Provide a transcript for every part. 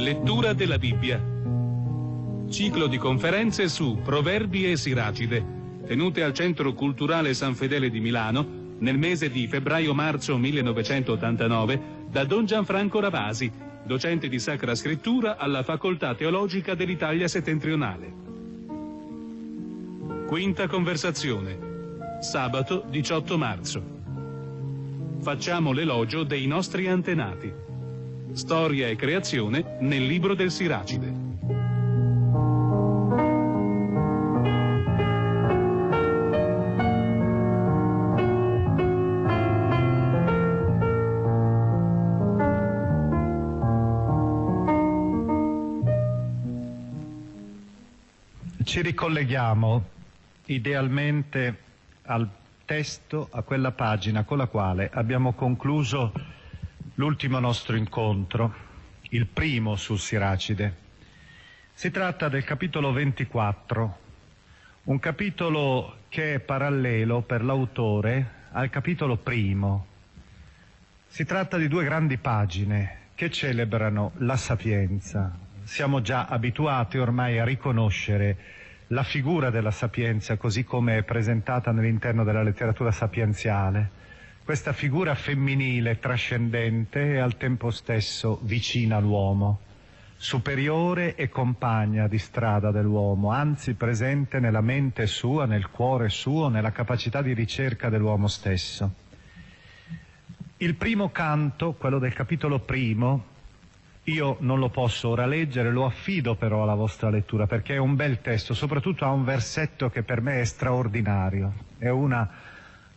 Lettura della Bibbia. Ciclo di conferenze su Proverbi e Siracide, tenute al Centro Culturale San Fedele di Milano nel mese di febbraio-marzo 1989 da Don Gianfranco Ravasi, docente di Sacra Scrittura alla Facoltà Teologica dell'Italia Settentrionale. Quinta conversazione. Sabato 18 marzo. Facciamo l'elogio dei nostri antenati. Storia e creazione nel libro del Siracide. Ci ricolleghiamo idealmente al testo, a quella pagina con la quale abbiamo concluso l'ultimo nostro incontro, il primo sul Siracide. Si tratta del capitolo 24, un capitolo che è parallelo per l'autore al capitolo primo. Si tratta di due grandi pagine che celebrano la sapienza. Siamo già abituati ormai a riconoscere la figura della sapienza così come è presentata all'interno della letteratura sapienziale questa figura femminile trascendente e al tempo stesso vicina all'uomo, superiore e compagna di strada dell'uomo, anzi presente nella mente sua, nel cuore suo, nella capacità di ricerca dell'uomo stesso. Il primo canto, quello del capitolo primo, io non lo posso ora leggere, lo affido però alla vostra lettura perché è un bel testo, soprattutto ha un versetto che per me è straordinario, è una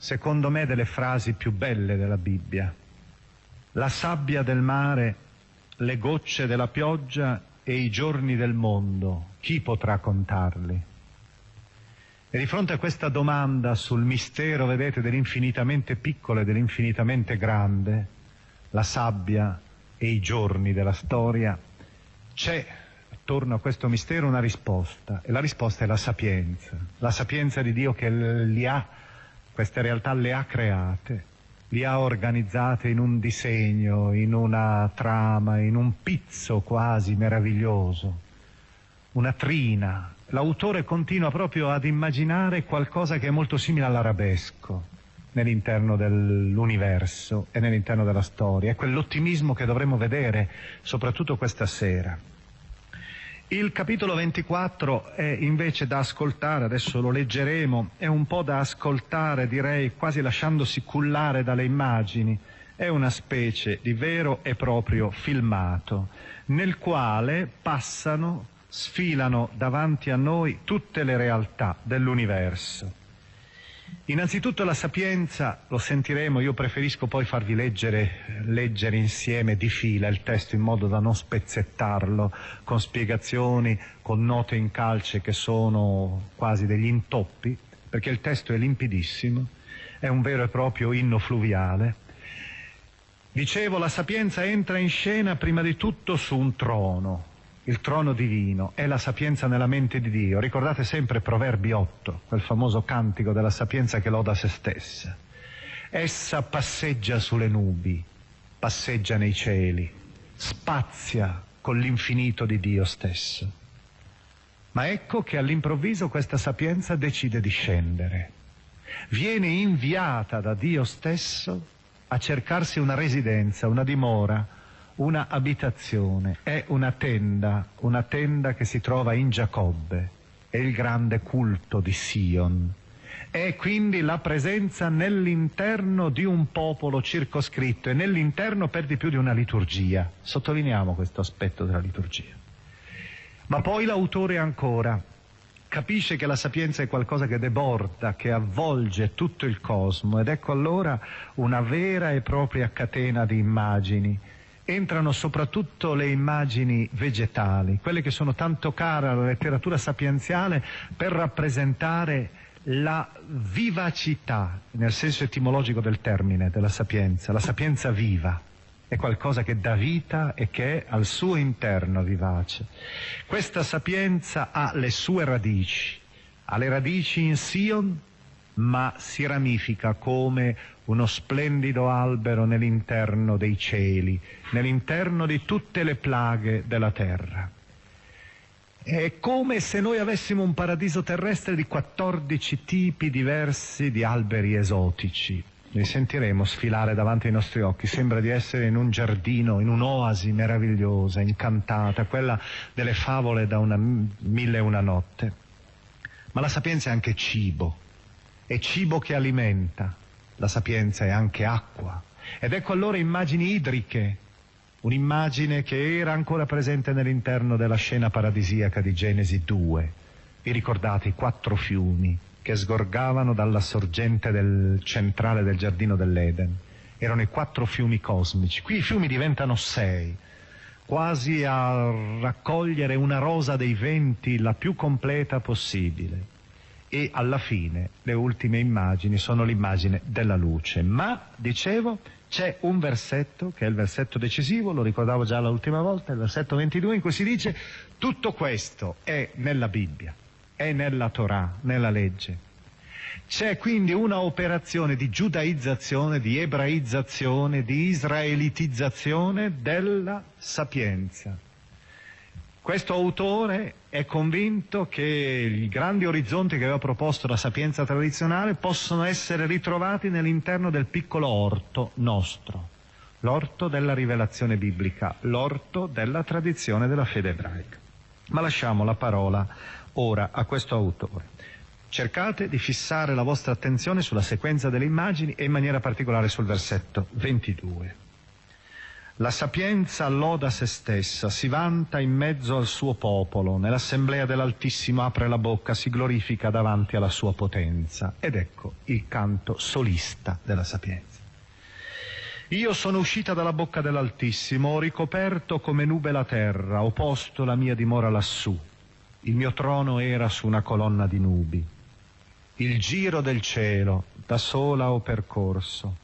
secondo me, delle frasi più belle della Bibbia. La sabbia del mare, le gocce della pioggia e i giorni del mondo, chi potrà contarli? E di fronte a questa domanda sul mistero, vedete, dell'infinitamente piccolo e dell'infinitamente grande, la sabbia e i giorni della storia, c'è attorno a questo mistero una risposta, e la risposta è la sapienza, la sapienza di Dio che li ha queste realtà le ha create, le ha organizzate in un disegno, in una trama, in un pizzo quasi meraviglioso, una trina. L'autore continua proprio ad immaginare qualcosa che è molto simile all'arabesco nell'interno dell'universo e nell'interno della storia. È quell'ottimismo che dovremmo vedere soprattutto questa sera. Il capitolo 24 è invece da ascoltare, adesso lo leggeremo, è un po' da ascoltare, direi quasi lasciandosi cullare dalle immagini. È una specie di vero e proprio filmato, nel quale passano, sfilano davanti a noi tutte le realtà dell'universo. Innanzitutto la sapienza, lo sentiremo, io preferisco poi farvi leggere, leggere, insieme di fila il testo in modo da non spezzettarlo con spiegazioni, con note in calce che sono quasi degli intoppi, perché il testo è limpidissimo, è un vero e proprio inno fluviale. Dicevo, la sapienza entra in scena prima di tutto su un trono, il trono divino, è la sapienza nella mente di Dio. Ricordate sempre Proverbi 8, quel famoso cantico della sapienza che loda se stessa. Essa passeggia sulle nubi, passeggia nei cieli, spazia con l'infinito di Dio stesso. Ma ecco che all'improvviso questa sapienza decide di scendere. Viene inviata da Dio stesso a cercarsi una residenza, una dimora, una abitazione. È una tenda, una tenda che si trova in Giacobbe. È il grande culto di Sion è quindi la presenza nell'interno di un popolo circoscritto e nell'interno per di più di una liturgia. Sottolineiamo questo aspetto della liturgia. Ma poi l'autore ancora capisce che la sapienza è qualcosa che deborda, che avvolge tutto il cosmo ed ecco allora una vera e propria catena di immagini. Entrano soprattutto le immagini vegetali, quelle che sono tanto care alla letteratura sapienziale per rappresentare la vivacità, nel senso etimologico del termine, della sapienza, la sapienza viva, è qualcosa che dà vita e che è al suo interno vivace. Questa sapienza ha le sue radici, ha le radici in Sion, ma si ramifica come uno splendido albero nell'interno dei cieli, nell'interno di tutte le plaghe della terra. È come se noi avessimo un paradiso terrestre di 14 tipi diversi di alberi esotici. Li sentiremo sfilare davanti ai nostri occhi. Sembra di essere in un giardino, in un'oasi meravigliosa, incantata, quella delle favole da una mille e una notte. Ma la sapienza è anche cibo, è cibo che alimenta. La sapienza è anche acqua. Ed ecco allora immagini idriche un'immagine che era ancora presente nell'interno della scena paradisiaca di Genesi 2. Vi ricordate i quattro fiumi che sgorgavano dalla sorgente del centrale del giardino dell'Eden? Erano i quattro fiumi cosmici. Qui i fiumi diventano sei, quasi a raccogliere una rosa dei venti la più completa possibile. E alla fine le ultime immagini sono l'immagine della luce. Ma, dicevo, c'è un versetto, che è il versetto decisivo, lo ricordavo già l'ultima volta, il versetto 22, in cui si dice tutto questo è nella Bibbia, è nella Torah, nella legge. C'è quindi una operazione di giudaizzazione, di ebraizzazione, di israelitizzazione della sapienza. Questo autore è convinto che i grandi orizzonti che aveva proposto la sapienza tradizionale possono essere ritrovati nell'interno del piccolo orto nostro, l'orto della rivelazione biblica, l'orto della tradizione della fede ebraica. Ma lasciamo la parola ora a questo autore. Cercate di fissare la vostra attenzione sulla sequenza delle immagini e in maniera particolare sul versetto 22. La sapienza loda se stessa, si vanta in mezzo al suo popolo, nell'assemblea dell'Altissimo apre la bocca, si glorifica davanti alla sua potenza. Ed ecco il canto solista della sapienza. Io sono uscita dalla bocca dell'Altissimo, ho ricoperto come nube la terra, ho posto la mia dimora lassù. Il mio trono era su una colonna di nubi. Il giro del cielo da sola ho percorso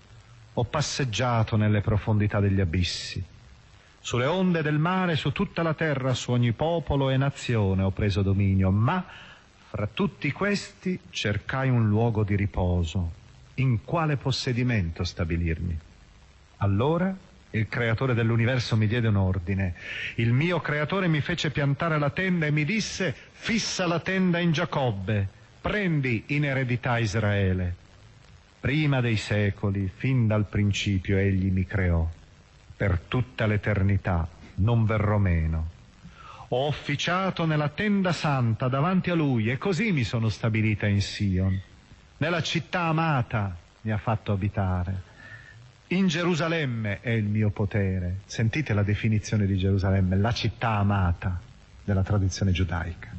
ho passeggiato nelle profondità degli abissi. Sulle onde del mare, su tutta la terra, su ogni popolo e nazione ho preso dominio, ma fra tutti questi cercai un luogo di riposo. In quale possedimento stabilirmi? Allora il creatore dell'universo mi diede un ordine. Il mio creatore mi fece piantare la tenda e mi disse fissa la tenda in Giacobbe, prendi in eredità Israele. Prima dei secoli, fin dal principio, egli mi creò. Per tutta l'eternità non verrò meno. Ho officiato nella tenda santa davanti a lui e così mi sono stabilita in Sion. Nella città amata mi ha fatto abitare. In Gerusalemme è il mio potere. Sentite la definizione di Gerusalemme, la città amata della tradizione giudaica.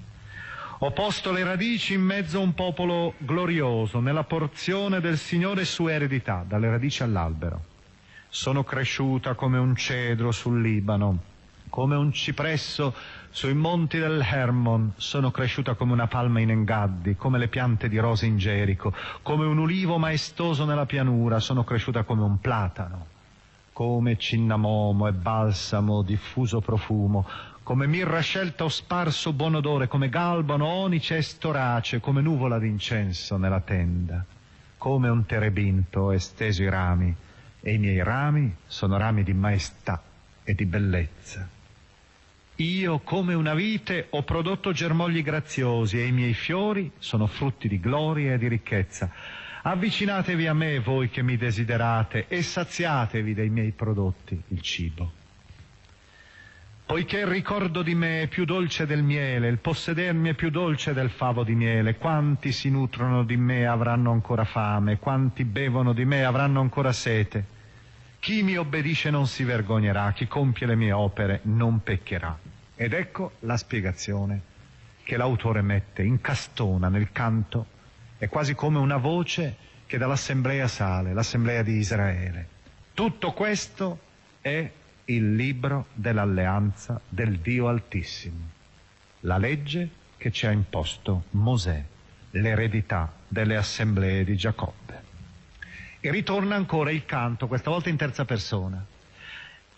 Ho posto le radici in mezzo a un popolo glorioso, nella porzione del Signore sua eredità, dalle radici all'albero. Sono cresciuta come un cedro sul Libano, come un cipresso sui monti del Hermon, sono cresciuta come una palma in Engaddi, come le piante di rose in Gerico, come un ulivo maestoso nella pianura, sono cresciuta come un platano come cinnamomo e balsamo diffuso profumo, come mirra scelta o sparso buon odore, come galbano, onice e storace, come nuvola d'incenso nella tenda, come un terebinto esteso i rami, e i miei rami sono rami di maestà e di bellezza. Io, come una vite, ho prodotto germogli graziosi e i miei fiori sono frutti di gloria e di ricchezza. Avvicinatevi a me, voi che mi desiderate, e saziatevi dei miei prodotti, il cibo. Poiché il ricordo di me è più dolce del miele, il possedermi è più dolce del favo di miele, quanti si nutrono di me avranno ancora fame, quanti bevono di me avranno ancora sete. Chi mi obbedisce non si vergognerà, chi compie le mie opere non peccherà. Ed ecco la spiegazione che l'autore mette, incastona nel canto, è quasi come una voce che dall'assemblea sale, l'assemblea di Israele. Tutto questo è il libro dell'alleanza del Dio Altissimo, la legge che ci ha imposto Mosè, l'eredità delle assemblee di Giacobbe. E ritorna ancora il canto, questa volta in terza persona.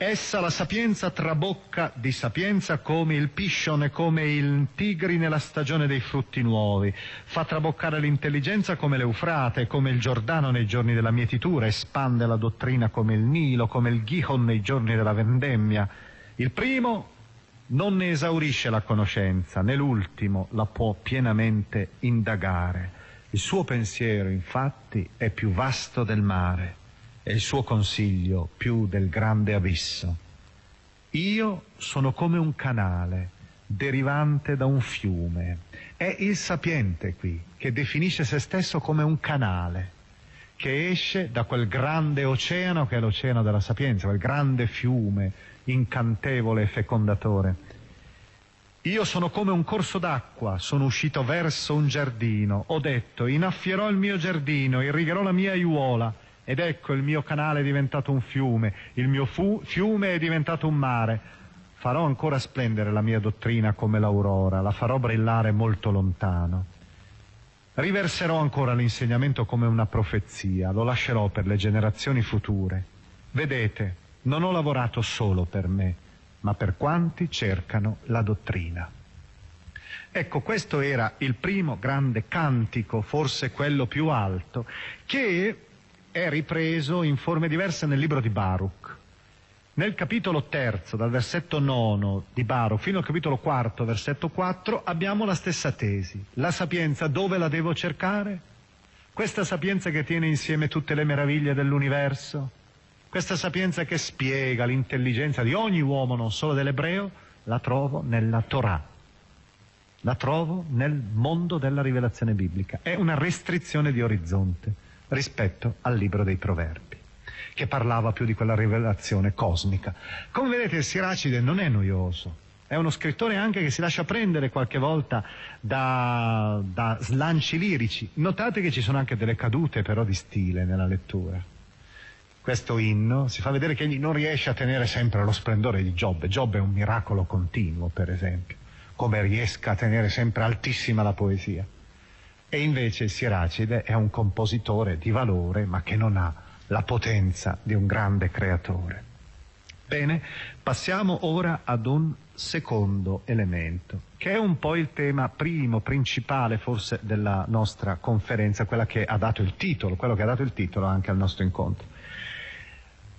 Essa la sapienza trabocca di sapienza come il piscione, come il tigri nella stagione dei frutti nuovi. Fa traboccare l'intelligenza come l'Eufrate, come il Giordano nei giorni della mietitura, espande la dottrina come il Nilo, come il Gihon nei giorni della vendemmia. Il primo non ne esaurisce la conoscenza, né l'ultimo la può pienamente indagare. Il suo pensiero, infatti, è più vasto del mare e il suo consiglio più del grande abisso. Io sono come un canale derivante da un fiume. È il sapiente qui che definisce se stesso come un canale che esce da quel grande oceano che è l'oceano della sapienza, quel grande fiume incantevole e fecondatore. Io sono come un corso d'acqua, sono uscito verso un giardino, ho detto inaffierò il mio giardino, irrigherò la mia aiuola, ed ecco il mio canale è diventato un fiume, il mio fiume è diventato un mare. Farò ancora splendere la mia dottrina come l'aurora, la farò brillare molto lontano. Riverserò ancora l'insegnamento come una profezia, lo lascerò per le generazioni future. Vedete, non ho lavorato solo per me, ma per quanti cercano la dottrina. Ecco, questo era il primo grande cantico, forse quello più alto, che è ripreso in forme diverse nel libro di Baruch. Nel capitolo terzo, dal versetto nono di Baruch fino al capitolo quarto, versetto 4, abbiamo la stessa tesi. La sapienza dove la devo cercare? Questa sapienza che tiene insieme tutte le meraviglie dell'universo? Questa sapienza che spiega l'intelligenza di ogni uomo, non solo dell'ebreo, la trovo nella Torah. La trovo nel mondo della rivelazione biblica. È una restrizione di orizzonte rispetto al libro dei proverbi, che parlava più di quella rivelazione cosmica. Come vedete Siracide non è noioso, è uno scrittore anche che si lascia prendere qualche volta da, da slanci lirici. Notate che ci sono anche delle cadute però di stile nella lettura. Questo inno si fa vedere che egli non riesce a tenere sempre lo splendore di Giobbe. Giobbe è un miracolo continuo, per esempio, come riesca a tenere sempre altissima la poesia. E invece Siracide è un compositore di valore, ma che non ha la potenza di un grande creatore. Bene, passiamo ora ad un secondo elemento, che è un po' il tema primo, principale forse della nostra conferenza, quella che ha dato il titolo, quello che ha dato il titolo anche al nostro incontro.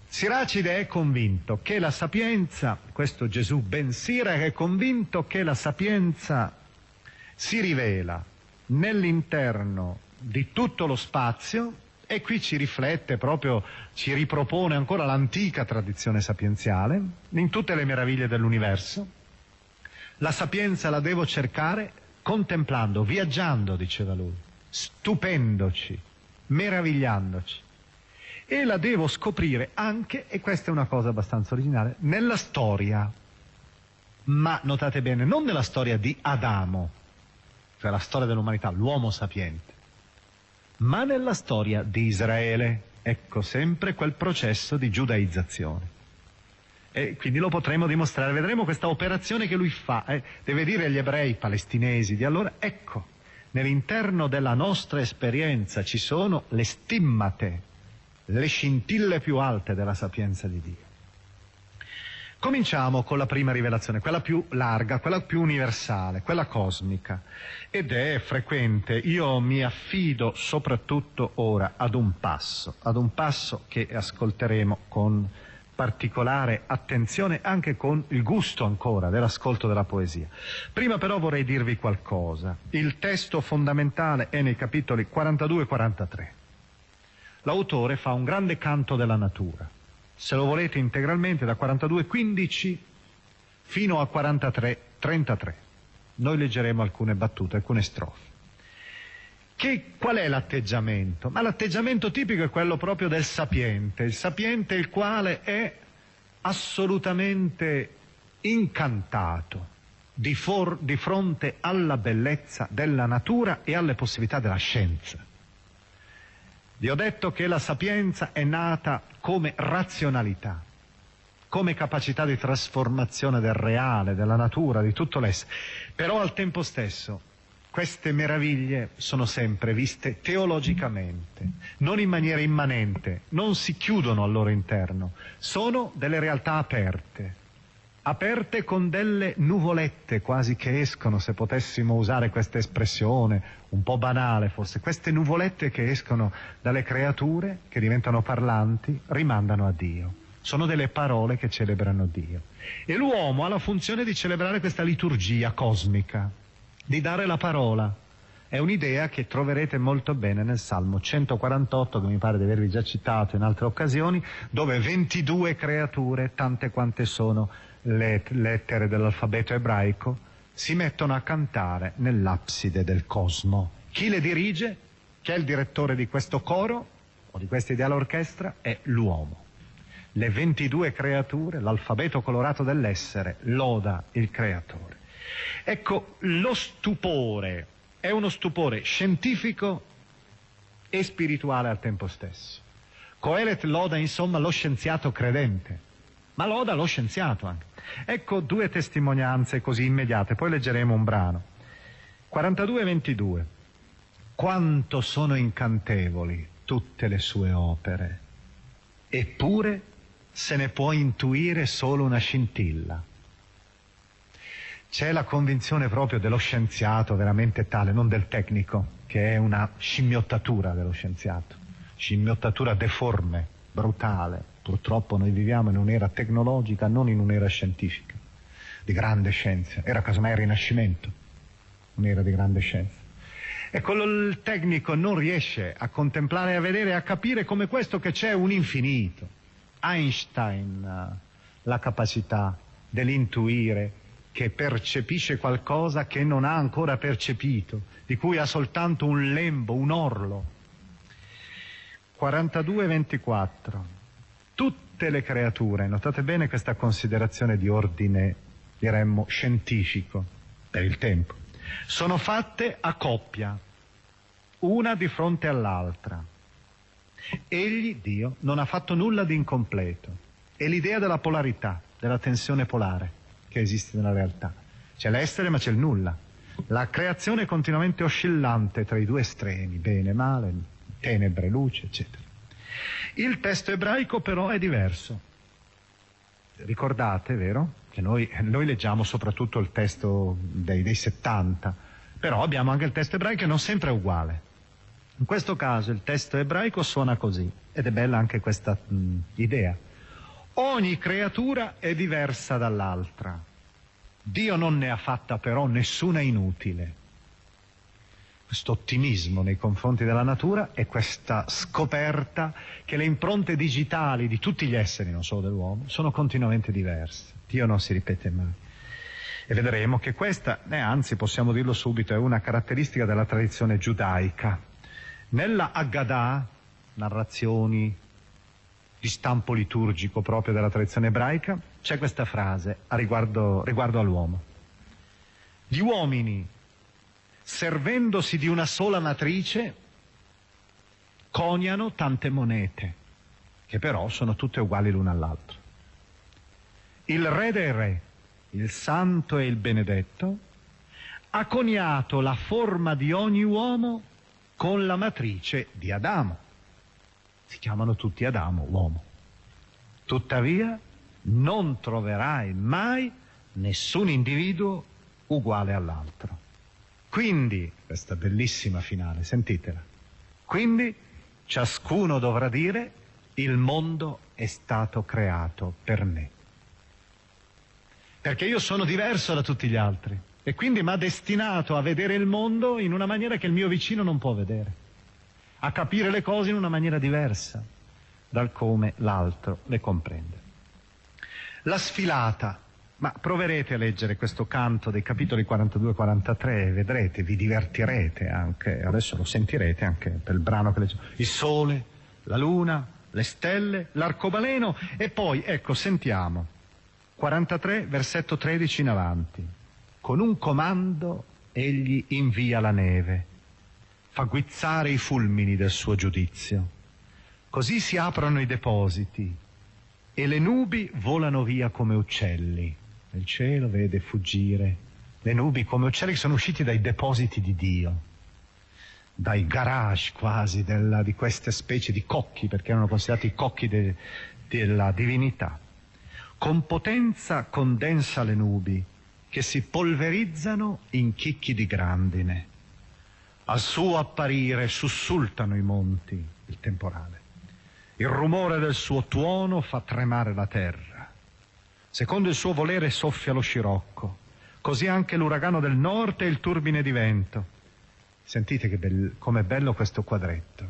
Siracide è convinto che la sapienza, questo Gesù ben Sira è convinto che la sapienza si rivela nell'interno di tutto lo spazio e qui ci riflette proprio, ci ripropone ancora l'antica tradizione sapienziale in tutte le meraviglie dell'universo. La sapienza la devo cercare contemplando, viaggiando, diceva lui, stupendoci, meravigliandoci. E la devo scoprire anche, e questa è una cosa abbastanza originale, nella storia. Ma notate bene, non nella storia di Adamo, cioè la storia dell'umanità, l'uomo sapiente, ma nella storia di Israele. Ecco sempre quel processo di giudaizzazione. E quindi lo potremo dimostrare, vedremo questa operazione che lui fa, eh, deve dire agli ebrei palestinesi di allora, ecco, nell'interno della nostra esperienza ci sono le stimmate, le scintille più alte della sapienza di Dio. Cominciamo con la prima rivelazione, quella più larga, quella più universale, quella cosmica. Ed è frequente, io mi affido soprattutto ora ad un passo, ad un passo che ascolteremo con particolare attenzione, anche con il gusto ancora dell'ascolto della poesia. Prima però vorrei dirvi qualcosa. Il testo fondamentale è nei capitoli 42 e 43. L'autore fa un grande canto della natura se lo volete integralmente, da 42,15 fino a 43,33. Noi leggeremo alcune battute, alcune strofe. Che, qual è l'atteggiamento? Ma l'atteggiamento tipico è quello proprio del sapiente, il sapiente il quale è assolutamente incantato di, for, di fronte alla bellezza della natura e alle possibilità della scienza. Vi ho detto che la sapienza è nata come razionalità, come capacità di trasformazione del reale, della natura, di tutto l'essere. Però al tempo stesso queste meraviglie sono sempre viste teologicamente, non in maniera immanente, non si chiudono al loro interno, sono delle realtà aperte, aperte con delle nuvolette quasi che escono, se potessimo usare questa espressione, un po' banale forse, queste nuvolette che escono dalle creature, che diventano parlanti, rimandano a Dio. Sono delle parole che celebrano Dio. E l'uomo ha la funzione di celebrare questa liturgia cosmica, di dare la parola. È un'idea che troverete molto bene nel Salmo 148, che mi pare di avervi già citato in altre occasioni, dove 22 creature, tante quante sono, le lettere dell'alfabeto ebraico, si mettono a cantare nell'abside del cosmo. Chi le dirige, che è il direttore di questo coro o di questa ideale orchestra, è l'uomo. Le 22 creature, l'alfabeto colorato dell'essere, loda il creatore. Ecco, lo stupore è uno stupore scientifico e spirituale al tempo stesso. Coelet loda insomma lo scienziato credente, ma loda lo scienziato anche. Ecco due testimonianze così immediate, poi leggeremo un brano. 42-22. Quanto sono incantevoli tutte le sue opere, eppure se ne può intuire solo una scintilla. C'è la convinzione proprio dello scienziato veramente tale, non del tecnico, che è una scimmiottatura dello scienziato, scimmiottatura deforme, brutale, Purtroppo noi viviamo in un'era tecnologica, non in un'era scientifica, di grande scienza. Era casomai il Rinascimento, un'era di grande scienza. E quello il tecnico non riesce a contemplare, a vedere, a capire come questo che c'è un infinito. Einstein uh, la capacità dell'intuire che percepisce qualcosa che non ha ancora percepito, di cui ha soltanto un lembo, un orlo. 42-24 tutte le creature, notate bene questa considerazione di ordine, diremmo, scientifico per il tempo, sono fatte a coppia, una di fronte all'altra. Egli, Dio, non ha fatto nulla di incompleto. È l'idea della polarità, della tensione polare che esiste nella realtà. C'è l'essere ma c'è il nulla. La creazione è continuamente oscillante tra i due estremi, bene, male, tenebre, luce, eccetera. Il testo ebraico però è diverso. Ricordate, vero? Che noi, noi leggiamo soprattutto il testo dei, dei 70, però abbiamo anche il testo ebraico che non sempre è uguale. In questo caso il testo ebraico suona così, ed è bella anche questa mh, idea. Ogni creatura è diversa dall'altra. Dio non ne ha fatta però nessuna inutile questo ottimismo nei confronti della natura e questa scoperta che le impronte digitali di tutti gli esseri, non solo dell'uomo, sono continuamente diverse. Dio non si ripete mai. E vedremo che questa, eh, anzi possiamo dirlo subito, è una caratteristica della tradizione giudaica. Nella Haggadah, narrazioni di stampo liturgico proprio della tradizione ebraica, c'è questa frase riguardo, riguardo all'uomo. Gli uomini servendosi di una sola matrice, coniano tante monete, che però sono tutte uguali l'una all'altra. Il re dei re, il santo e il benedetto, ha coniato la forma di ogni uomo con la matrice di Adamo. si chiamano tutti Adamo, uomo. Tuttavia non troverai mai nessun individuo uguale all'altro. Quindi, questa bellissima finale, sentitela, quindi ciascuno dovrà dire il mondo è stato creato per me. Perché io sono diverso da tutti gli altri e quindi mi ha destinato a vedere il mondo in una maniera che il mio vicino non può vedere, a capire le cose in una maniera diversa dal come l'altro le comprende. La sfilata, ma proverete a leggere questo canto dei capitoli 42-43 vedrete, vi divertirete anche, adesso lo sentirete anche per il brano che leggo. Il sole, la luna, le stelle, l'arcobaleno e poi, ecco, sentiamo, 43 versetto 13 in avanti. Con un comando egli invia la neve, fa guizzare i fulmini del suo giudizio. Così si aprono i depositi e le nubi volano via come uccelli. Nel cielo vede fuggire le nubi come uccelli che sono usciti dai depositi di Dio, dai garage quasi della, di queste specie di cocchi, perché erano considerati i cocchi de, della divinità. Con potenza condensa le nubi che si polverizzano in chicchi di grandine. Al suo apparire sussultano i monti, il temporale. Il rumore del suo tuono fa tremare la terra. Secondo il suo volere soffia lo scirocco, così anche l'uragano del nord e il turbine di vento. Sentite che be- com'è bello questo quadretto.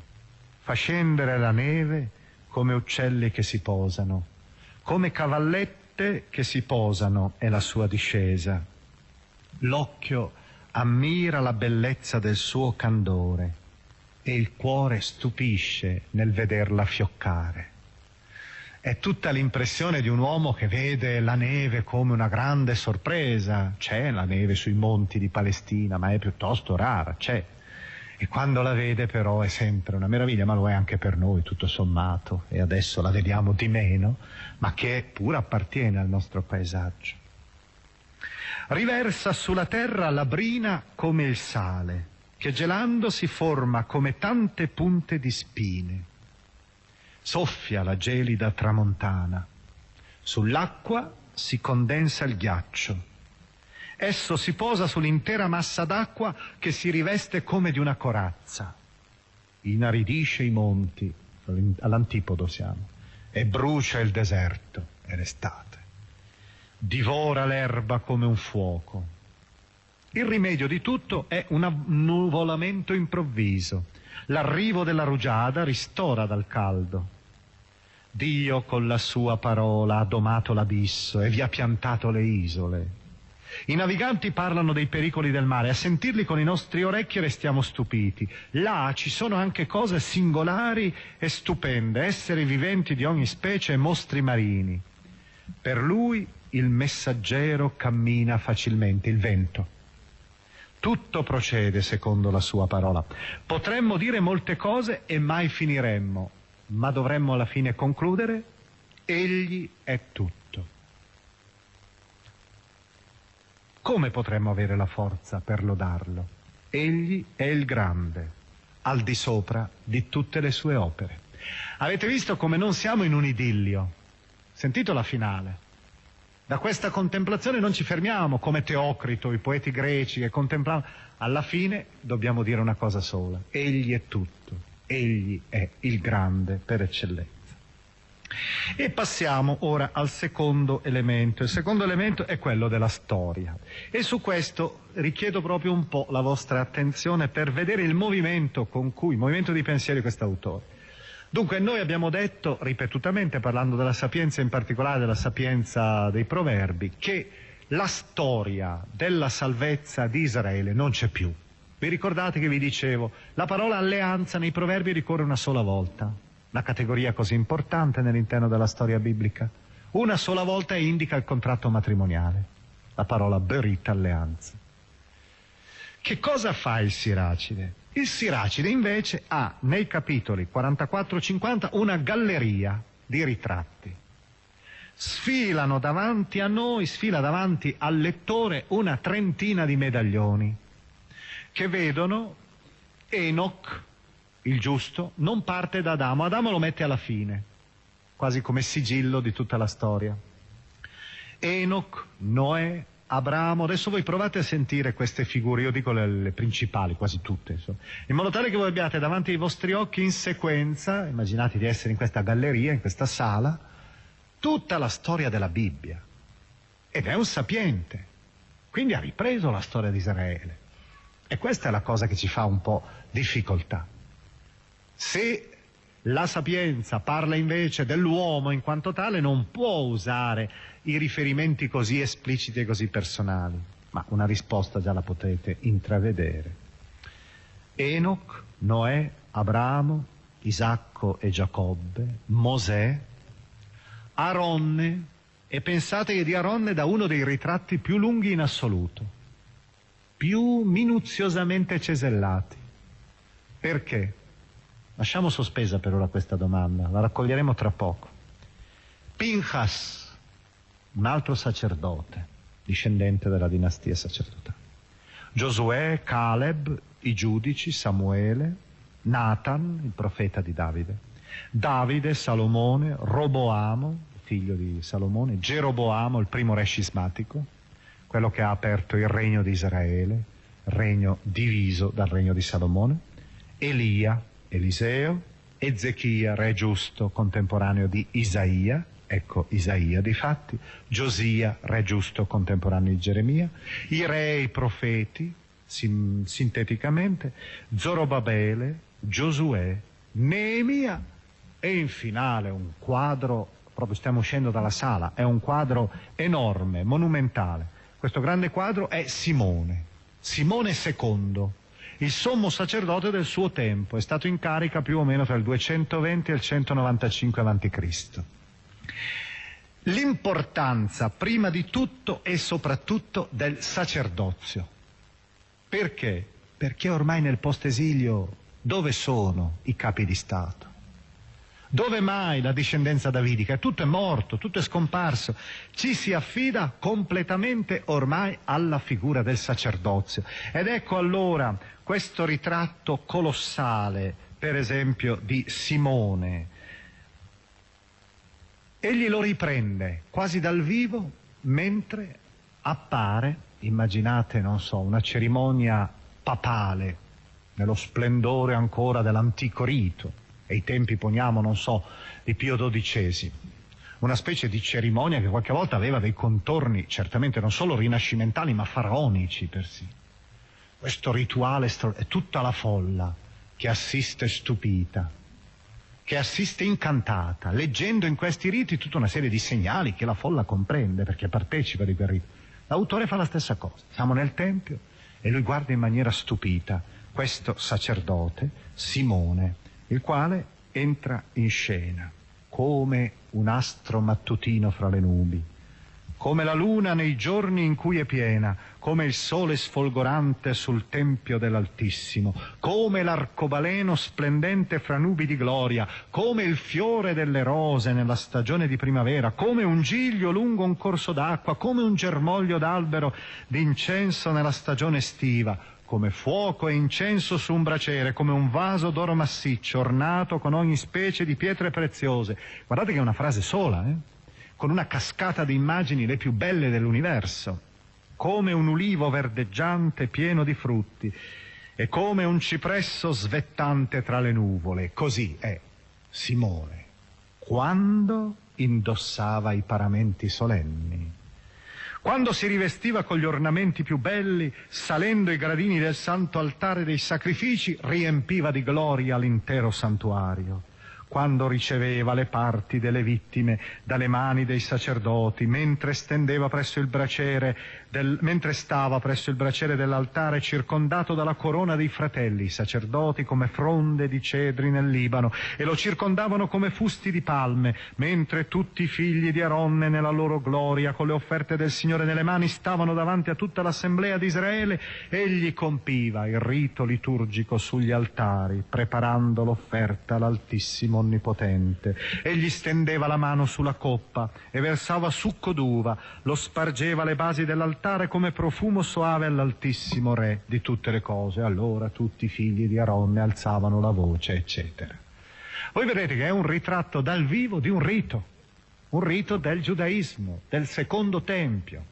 Fa scendere la neve come uccelli che si posano, come cavallette che si posano è la sua discesa. L'occhio ammira la bellezza del suo candore e il cuore stupisce nel vederla fioccare. È tutta l'impressione di un uomo che vede la neve come una grande sorpresa. C'è la neve sui monti di Palestina, ma è piuttosto rara, c'è. E quando la vede però è sempre una meraviglia, ma lo è anche per noi tutto sommato, e adesso la vediamo di meno, ma che pure appartiene al nostro paesaggio. Riversa sulla terra la brina come il sale, che gelando si forma come tante punte di spine. Soffia la gelida tramontana. Sull'acqua si condensa il ghiaccio. Esso si posa sull'intera massa d'acqua che si riveste come di una corazza. Inaridisce i monti, all'antipodo siamo, e brucia il deserto, è l'estate. Divora l'erba come un fuoco, il rimedio di tutto è un annuvolamento improvviso. L'arrivo della rugiada ristora dal caldo. Dio con la sua parola ha domato l'abisso e vi ha piantato le isole. I naviganti parlano dei pericoli del mare, a sentirli con i nostri orecchi restiamo stupiti. Là ci sono anche cose singolari e stupende, esseri viventi di ogni specie e mostri marini. Per lui il messaggero cammina facilmente, il vento. Tutto procede secondo la sua parola. Potremmo dire molte cose e mai finiremmo, ma dovremmo alla fine concludere, egli è tutto. Come potremmo avere la forza per lodarlo? Egli è il grande, al di sopra di tutte le sue opere. Avete visto come non siamo in un idillio? Sentito la finale? Da questa contemplazione non ci fermiamo come Teocrito, i poeti greci che contemplavano. Alla fine dobbiamo dire una cosa sola. Egli è tutto. Egli è il grande per eccellenza. E passiamo ora al secondo elemento. Il secondo elemento è quello della storia. E su questo richiedo proprio un po' la vostra attenzione per vedere il movimento con cui, il movimento di pensiero di quest'autore. Dunque noi abbiamo detto ripetutamente, parlando della sapienza, in particolare della sapienza dei proverbi, che la storia della salvezza di Israele non c'è più. Vi ricordate che vi dicevo, la parola alleanza nei proverbi ricorre una sola volta, una categoria così importante nell'interno della storia biblica. Una sola volta indica il contratto matrimoniale, la parola berit alleanza. Che cosa fa il Siracide? Il Siracide invece ha nei capitoli 44-50 una galleria di ritratti. Sfilano davanti a noi, sfila davanti al lettore una trentina di medaglioni che vedono Enoch, il giusto, non parte da Adamo, Adamo lo mette alla fine, quasi come sigillo di tutta la storia. Enoch, Noè, Abramo, adesso voi provate a sentire queste figure, io dico le, le principali, quasi tutte, insomma, in modo tale che voi abbiate davanti ai vostri occhi in sequenza, immaginate di essere in questa galleria, in questa sala, tutta la storia della Bibbia. Ed è un sapiente, quindi ha ripreso la storia di Israele. E questa è la cosa che ci fa un po' difficoltà. Se la sapienza parla invece dell'uomo in quanto tale, non può usare i riferimenti così espliciti e così personali, ma una risposta già la potete intravedere. Enoch, Noè, Abramo, Isacco e Giacobbe, Mosè, Aronne, e pensate che di Aronne da uno dei ritratti più lunghi in assoluto, più minuziosamente cesellati. Perché? Lasciamo sospesa per ora questa domanda, la raccoglieremo tra poco. Pinchas, un altro sacerdote, discendente della dinastia sacerdotale. Giosuè, Caleb, i giudici, Samuele, Nathan, il profeta di Davide. Davide, Salomone, Roboamo, figlio di Salomone, Geroboamo, il primo re scismatico, quello che ha aperto il regno di Israele, regno diviso dal regno di Salomone, Elia, Eliseo, Ezechia, re giusto, contemporaneo di Isaia, ecco Isaia di fatti, Giosia, re giusto, contemporaneo di Geremia, i re e i profeti, sim- sinteticamente, Zorobabele, Giosuè, Neemia e in finale un quadro, proprio stiamo uscendo dalla sala, è un quadro enorme, monumentale. Questo grande quadro è Simone, Simone II, il sommo sacerdote del suo tempo, è stato in carica più o meno tra il 220 e il 195 a.C. L'importanza, prima di tutto e soprattutto, del sacerdozio. Perché? Perché ormai nel post-esilio dove sono i capi di Stato? Dove mai la discendenza davidica? Tutto è morto, tutto è scomparso. Ci si affida completamente ormai alla figura del sacerdozio. Ed ecco allora questo ritratto colossale, per esempio, di Simone. Egli lo riprende quasi dal vivo mentre appare, immaginate, non so, una cerimonia papale, nello splendore ancora dell'antico rito e i tempi poniamo, non so, di Pio XII. Una specie di cerimonia che qualche volta aveva dei contorni certamente non solo rinascimentali ma faraonici persino. Questo rituale è tutta la folla che assiste stupita, che assiste incantata, leggendo in questi riti tutta una serie di segnali che la folla comprende perché partecipa di quel rito. L'autore fa la stessa cosa. Siamo nel Tempio e lui guarda in maniera stupita questo sacerdote, Simone, il quale entra in scena come un astro mattutino fra le nubi, come la luna nei giorni in cui è piena, come il sole sfolgorante sul tempio dell'Altissimo, come l'arcobaleno splendente fra nubi di gloria, come il fiore delle rose nella stagione di primavera, come un giglio lungo un corso d'acqua, come un germoglio d'albero d'incenso nella stagione estiva, come fuoco e incenso su un braciere, come un vaso d'oro massiccio ornato con ogni specie di pietre preziose. Guardate che è una frase sola, eh? Con una cascata di immagini le più belle dell'universo, come un ulivo verdeggiante pieno di frutti e come un cipresso svettante tra le nuvole. Così è Simone, quando indossava i paramenti solenni. Quando si rivestiva con gli ornamenti più belli, salendo i gradini del santo altare dei sacrifici, riempiva di gloria l'intero santuario quando riceveva le parti delle vittime dalle mani dei sacerdoti, mentre stendeva presso il braciere del, mentre stava presso il braciere dell'altare circondato dalla corona dei fratelli, sacerdoti come fronde di cedri nel Libano, e lo circondavano come fusti di palme, mentre tutti i figli di Aronne nella loro gloria, con le offerte del Signore nelle mani, stavano davanti a tutta l'assemblea di Israele, egli compiva il rito liturgico sugli altari, preparando l'offerta all'Altissimo Onnipotente. Egli stendeva la mano sulla coppa e versava succo d'uva, lo spargeva alle basi dell'altare, esaltare come profumo soave all'altissimo re di tutte le cose. Allora tutti i figli di Aronne alzavano la voce, eccetera. Voi vedete che è un ritratto dal vivo di un rito, un rito del giudaismo, del secondo tempio,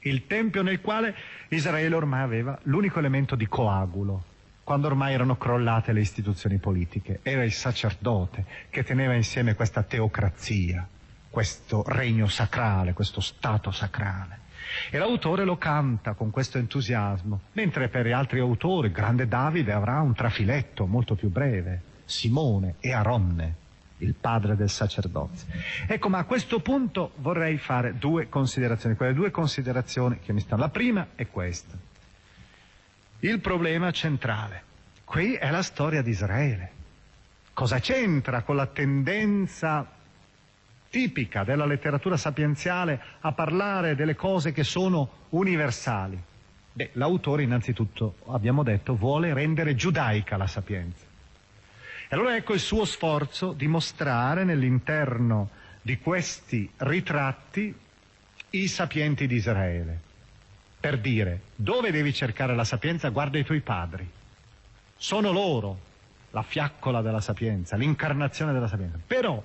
il tempio nel quale Israele ormai aveva l'unico elemento di coagulo, quando ormai erano crollate le istituzioni politiche. Era il sacerdote che teneva insieme questa teocrazia, questo regno sacrale, questo stato sacrale. E l'autore lo canta con questo entusiasmo, mentre per gli altri autori, il grande Davide avrà un trafiletto molto più breve, Simone e Aronne, il padre del sacerdozio. Ecco, ma a questo punto vorrei fare due considerazioni, quelle due considerazioni che mi stanno. La prima è questa. Il problema centrale. Qui è la storia di Israele. Cosa c'entra con la tendenza tipica della letteratura sapienziale a parlare delle cose che sono universali? Beh, l'autore innanzitutto, abbiamo detto, vuole rendere giudaica la sapienza. E allora ecco il suo sforzo di mostrare nell'interno di questi ritratti i sapienti di Israele. Per dire, dove devi cercare la sapienza? Guarda i tuoi padri. Sono loro la fiaccola della sapienza, l'incarnazione della sapienza. Però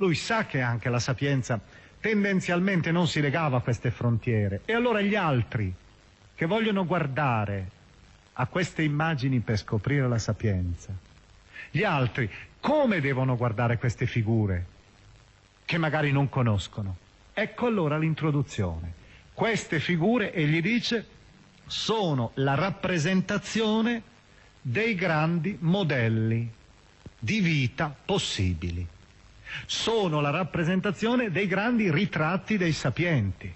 lui sa che anche la sapienza tendenzialmente non si legava a queste frontiere. E allora gli altri che vogliono guardare a queste immagini per scoprire la sapienza, gli altri come devono guardare queste figure che magari non conoscono? Ecco allora l'introduzione. Queste figure, egli dice, sono la rappresentazione dei grandi modelli di vita possibili. Sono la rappresentazione dei grandi ritratti dei sapienti.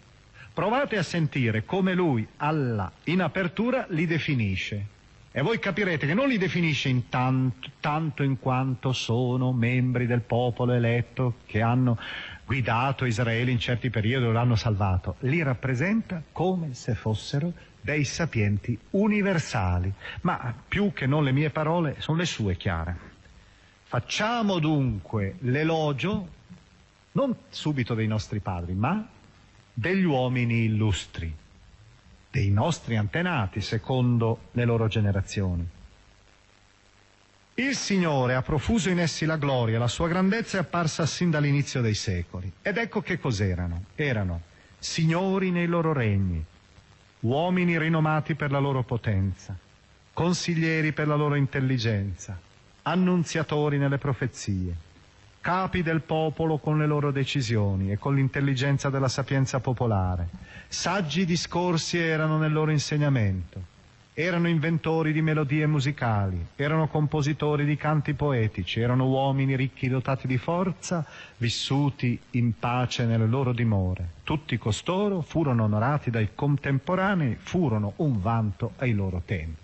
Provate a sentire come lui alla, in apertura li definisce. E voi capirete che non li definisce in tanto, tanto in quanto sono membri del popolo eletto che hanno guidato Israele in certi periodi o l'hanno salvato. Li rappresenta come se fossero dei sapienti universali. Ma più che non le mie parole, sono le sue chiare. Facciamo dunque l'elogio non subito dei nostri padri, ma degli uomini illustri dei nostri antenati secondo le loro generazioni. Il Signore ha profuso in essi la gloria, la sua grandezza è apparsa sin dall'inizio dei secoli. Ed ecco che cos'erano. Erano signori nei loro regni, uomini rinomati per la loro potenza, consiglieri per la loro intelligenza, annunziatori nelle profezie, capi del popolo con le loro decisioni e con l'intelligenza della sapienza popolare. Saggi discorsi erano nel loro insegnamento. Erano inventori di melodie musicali, erano compositori di canti poetici, erano uomini ricchi dotati di forza, vissuti in pace nelle loro dimore. Tutti costoro furono onorati dai contemporanei, furono un vanto ai loro tempi.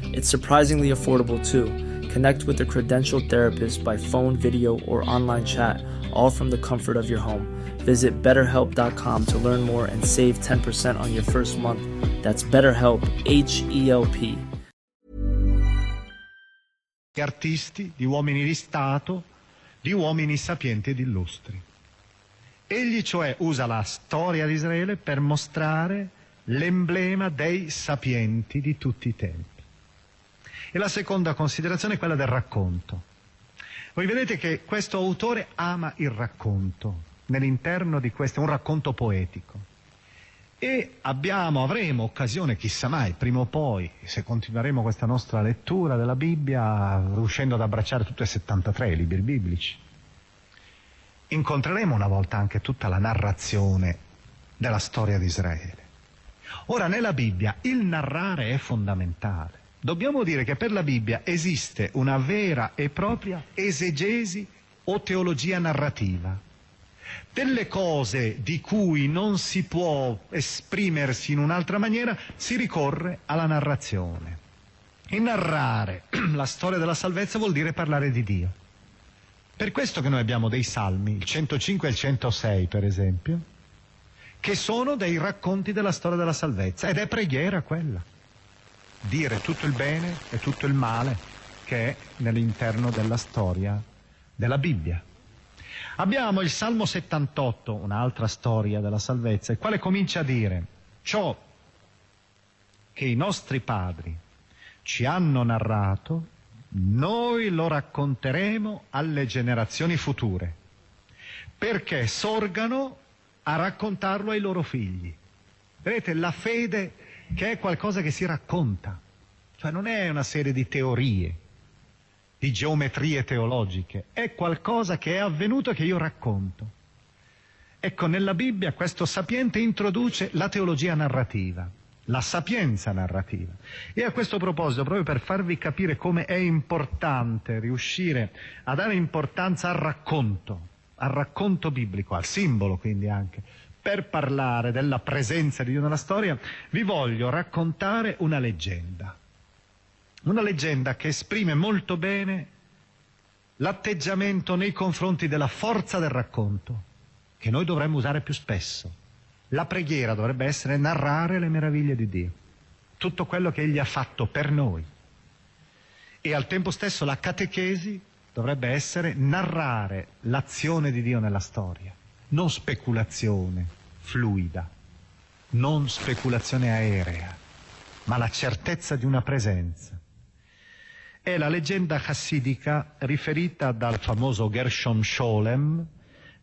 It's surprisingly affordable too. Connect with a credentialed therapist by phone, video, or online chat, all from the comfort of your home. Visit betterhelp.com to learn more and save 10% on your first month. That's BetterHelp, H E L P. artisti, di uomini di Stato, di uomini sapienti ed illustri. Egli cioè usa la storia di Israele per mostrare l'emblema dei sapienti di tutti i tempi. E la seconda considerazione è quella del racconto. Voi vedete che questo autore ama il racconto, nell'interno di questo, un racconto poetico. e abbiamo, avremo occasione, chissà mai, prima o poi, se continueremo questa nostra lettura della Bibbia, riuscendo ad abbracciare tutti e 73 i libri biblici, incontreremo una volta anche tutta la narrazione della storia di Israele. Ora, nella Bibbia il narrare è fondamentale. Dobbiamo dire che per la Bibbia esiste una vera e propria esegesi o teologia narrativa delle cose di cui non si può esprimersi in un'altra maniera, si ricorre alla narrazione. E narrare la storia della salvezza vuol dire parlare di Dio. Per questo che noi abbiamo dei salmi, il 105 e il 106 per esempio, che sono dei racconti della storia della salvezza ed è preghiera quella. Dire tutto il bene e tutto il male che è nell'interno della storia della Bibbia. Abbiamo il Salmo 78, un'altra storia della salvezza, il quale comincia a dire ciò che i nostri padri ci hanno narrato, noi lo racconteremo alle generazioni future, perché sorgano a raccontarlo ai loro figli. Vedete, la fede che è qualcosa che si racconta, cioè non è una serie di teorie, di geometrie teologiche, è qualcosa che è avvenuto e che io racconto. Ecco, nella Bibbia questo sapiente introduce la teologia narrativa, la sapienza narrativa. E a questo proposito, proprio per farvi capire come è importante riuscire a dare importanza al racconto, al racconto biblico, al simbolo quindi anche, per parlare della presenza di Dio nella storia, vi voglio raccontare una leggenda. Una leggenda che esprime molto bene l'atteggiamento nei confronti della forza del racconto, che noi dovremmo usare più spesso. La preghiera dovrebbe essere narrare le meraviglie di Dio, tutto quello che Egli ha fatto per noi. E al tempo stesso la catechesi dovrebbe essere narrare l'azione di Dio nella storia, non speculazione fluida, non speculazione aerea, ma la certezza di una presenza è la leggenda chassidica riferita dal famoso Gershom Scholem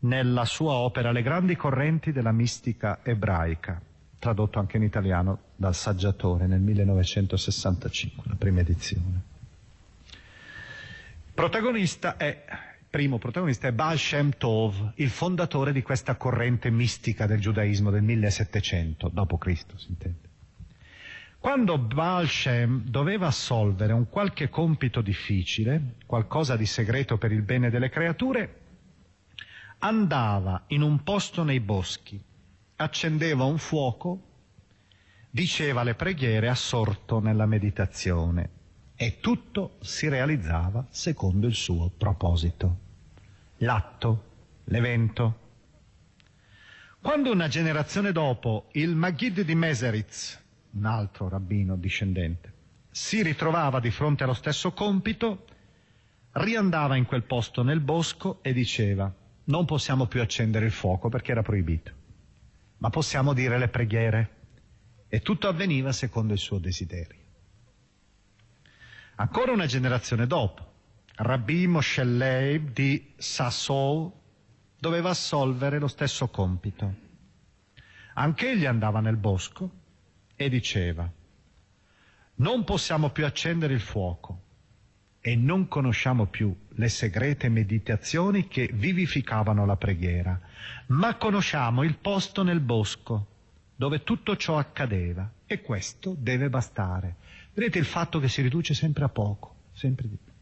nella sua opera Le grandi correnti della mistica ebraica, tradotto anche in italiano dal saggiatore nel 1965, la prima edizione. Protagonista è, primo protagonista è Baal Shem Tov, il fondatore di questa corrente mistica del giudaismo del 1700 d.C., si intende. Quando Baal Shem doveva assolvere un qualche compito difficile, qualcosa di segreto per il bene delle creature, andava in un posto nei boschi, accendeva un fuoco, diceva le preghiere assorto nella meditazione e tutto si realizzava secondo il suo proposito. L'atto, l'evento. Quando una generazione dopo il Maghid di Meseritz un altro rabbino discendente, si ritrovava di fronte allo stesso compito, riandava in quel posto nel bosco e diceva non possiamo più accendere il fuoco perché era proibito, ma possiamo dire le preghiere. E tutto avveniva secondo il suo desiderio. Ancora una generazione dopo, Rabbi Moshe Leib di Sassou doveva assolvere lo stesso compito. Anch'egli andava nel bosco e diceva, non possiamo più accendere il fuoco e non conosciamo più le segrete meditazioni che vivificavano la preghiera, ma conosciamo il posto nel bosco dove tutto ciò accadeva e questo deve bastare. Vedete il fatto che si riduce sempre a poco, sempre di più.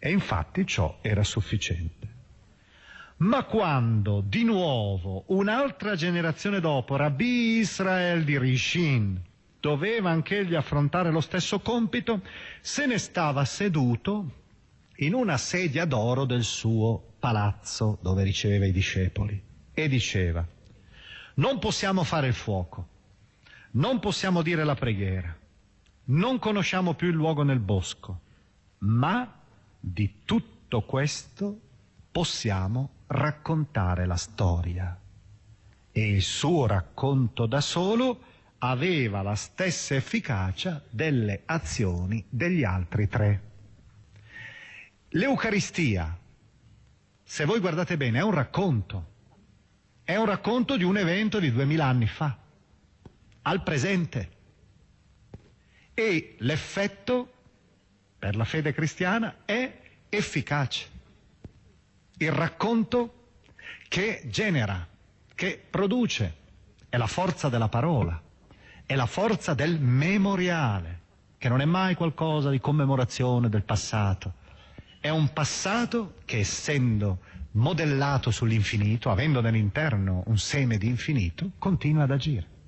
E infatti ciò era sufficiente. Ma quando di nuovo un'altra generazione dopo Rabbi Israel di Rishin doveva anch'egli affrontare lo stesso compito, se ne stava seduto in una sedia d'oro del suo palazzo dove riceveva i discepoli e diceva non possiamo fare il fuoco, non possiamo dire la preghiera, non conosciamo più il luogo nel bosco, ma di tutto questo possiamo raccontare la storia. E il suo racconto da solo aveva la stessa efficacia delle azioni degli altri tre. L'Eucaristia, se voi guardate bene, è un racconto, è un racconto di un evento di duemila anni fa. al presente. E l'effetto per la fede cristiana è efficace. Il racconto che genera, che produce, è la forza della parola, è la forza del memoriale, che non è mai qualcosa di commemorazione del passato, è un passato che essendo modellato sull'infinito, avendo nell'interno un seme di infinito, continua ad agire.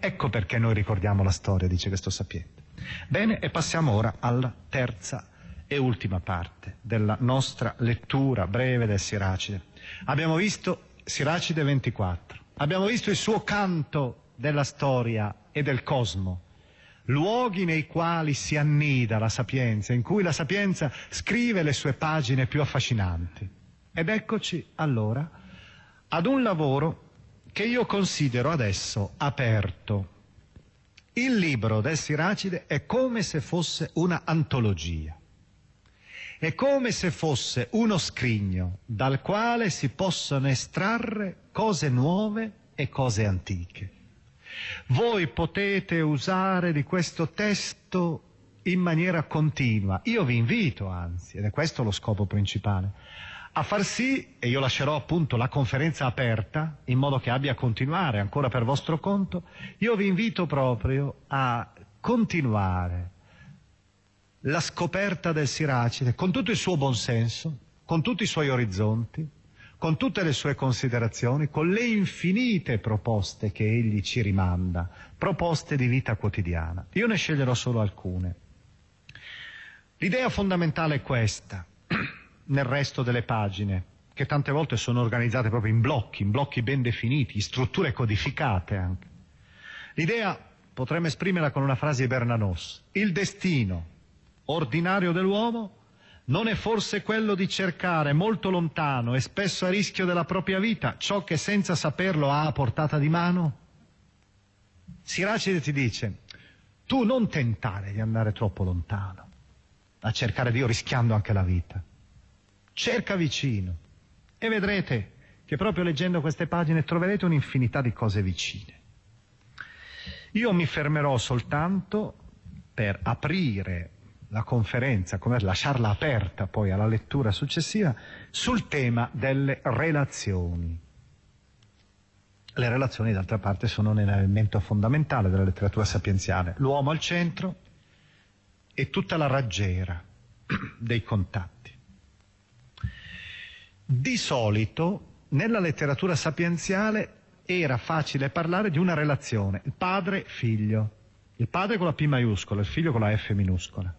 Ecco perché noi ricordiamo la storia, dice questo sapiente. Bene, e passiamo ora alla terza e ultima parte della nostra lettura breve del Siracide. Abbiamo visto Siracide 24, abbiamo visto il suo canto della storia e del cosmo, luoghi nei quali si annida la sapienza, in cui la sapienza scrive le sue pagine più affascinanti. Ed eccoci allora ad un lavoro che io considero adesso aperto. Il libro del Siracide è come se fosse una antologia. È come se fosse uno scrigno dal quale si possono estrarre cose nuove e cose antiche. Voi potete usare di questo testo in maniera continua. Io vi invito, anzi, ed è questo lo scopo principale, a far sì, e io lascerò appunto la conferenza aperta, in modo che abbia a continuare ancora per vostro conto, io vi invito proprio a continuare la scoperta del Siracide con tutto il suo buonsenso, con tutti i suoi orizzonti, con tutte le sue considerazioni, con le infinite proposte che egli ci rimanda, proposte di vita quotidiana. Io ne sceglierò solo alcune. L'idea fondamentale è questa, nel resto delle pagine, che tante volte sono organizzate proprio in blocchi, in blocchi ben definiti, in strutture codificate anche. L'idea potremmo esprimerla con una frase di Bernanos. Il destino ordinario dell'uomo non è forse quello di cercare molto lontano e spesso a rischio della propria vita ciò che senza saperlo ha a portata di mano? Siracide ti dice, tu non tentare di andare troppo lontano, a cercare Dio rischiando anche la vita. Cerca vicino e vedrete che proprio leggendo queste pagine troverete un'infinità di cose vicine. Io mi fermerò soltanto per aprire la conferenza, come lasciarla aperta poi alla lettura successiva, sul tema delle relazioni. Le relazioni, d'altra parte, sono un elemento fondamentale della letteratura sapienziale. L'uomo al centro e tutta la raggiera dei contatti. Di solito, nella letteratura sapienziale era facile parlare di una relazione, il padre-figlio. Il padre con la P maiuscola, il figlio con la F minuscola.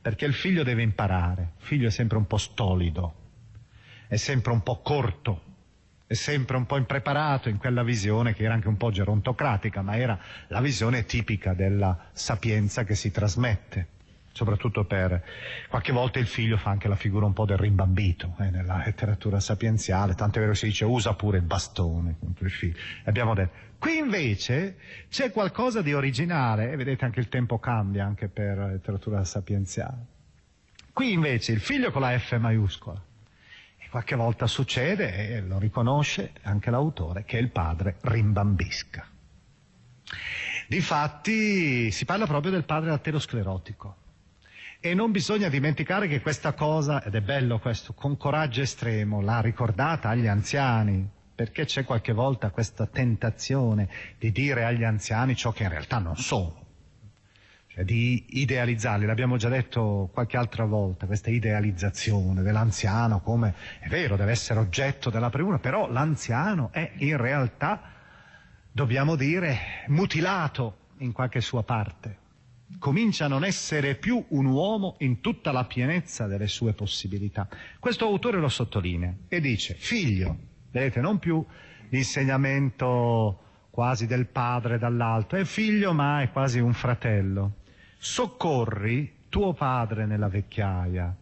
Perché il figlio deve imparare, il figlio è sempre un po' stolido, è sempre un po' corto, è sempre un po' impreparato in quella visione che era anche un po' gerontocratica, ma era la visione tipica della sapienza che si trasmette soprattutto per qualche volta il figlio fa anche la figura un po' del rimbambito eh, nella letteratura sapienziale, tanto è vero si dice usa pure il bastone contro il figlio. Abbiamo detto. Qui invece c'è qualcosa di originale, e vedete anche il tempo cambia anche per la letteratura sapienziale. Qui invece il figlio con la F maiuscola. E qualche volta succede, e lo riconosce anche l'autore, che il padre rimbambisca. Difatti si parla proprio del padre aterosclerotico e non bisogna dimenticare che questa cosa, ed è bello questo, con coraggio estremo, l'ha ricordata agli anziani, perché c'è qualche volta questa tentazione di dire agli anziani ciò che in realtà non sono, cioè di idealizzarli, l'abbiamo già detto qualche altra volta, questa idealizzazione dell'anziano come, è vero, deve essere oggetto della premura, però l'anziano è in realtà, dobbiamo dire, mutilato in qualche sua parte comincia a non essere più un uomo in tutta la pienezza delle sue possibilità. Questo autore lo sottolinea e dice, figlio, vedete, non più l'insegnamento quasi del padre dall'alto, è figlio ma è quasi un fratello. Soccorri tuo padre nella vecchiaia,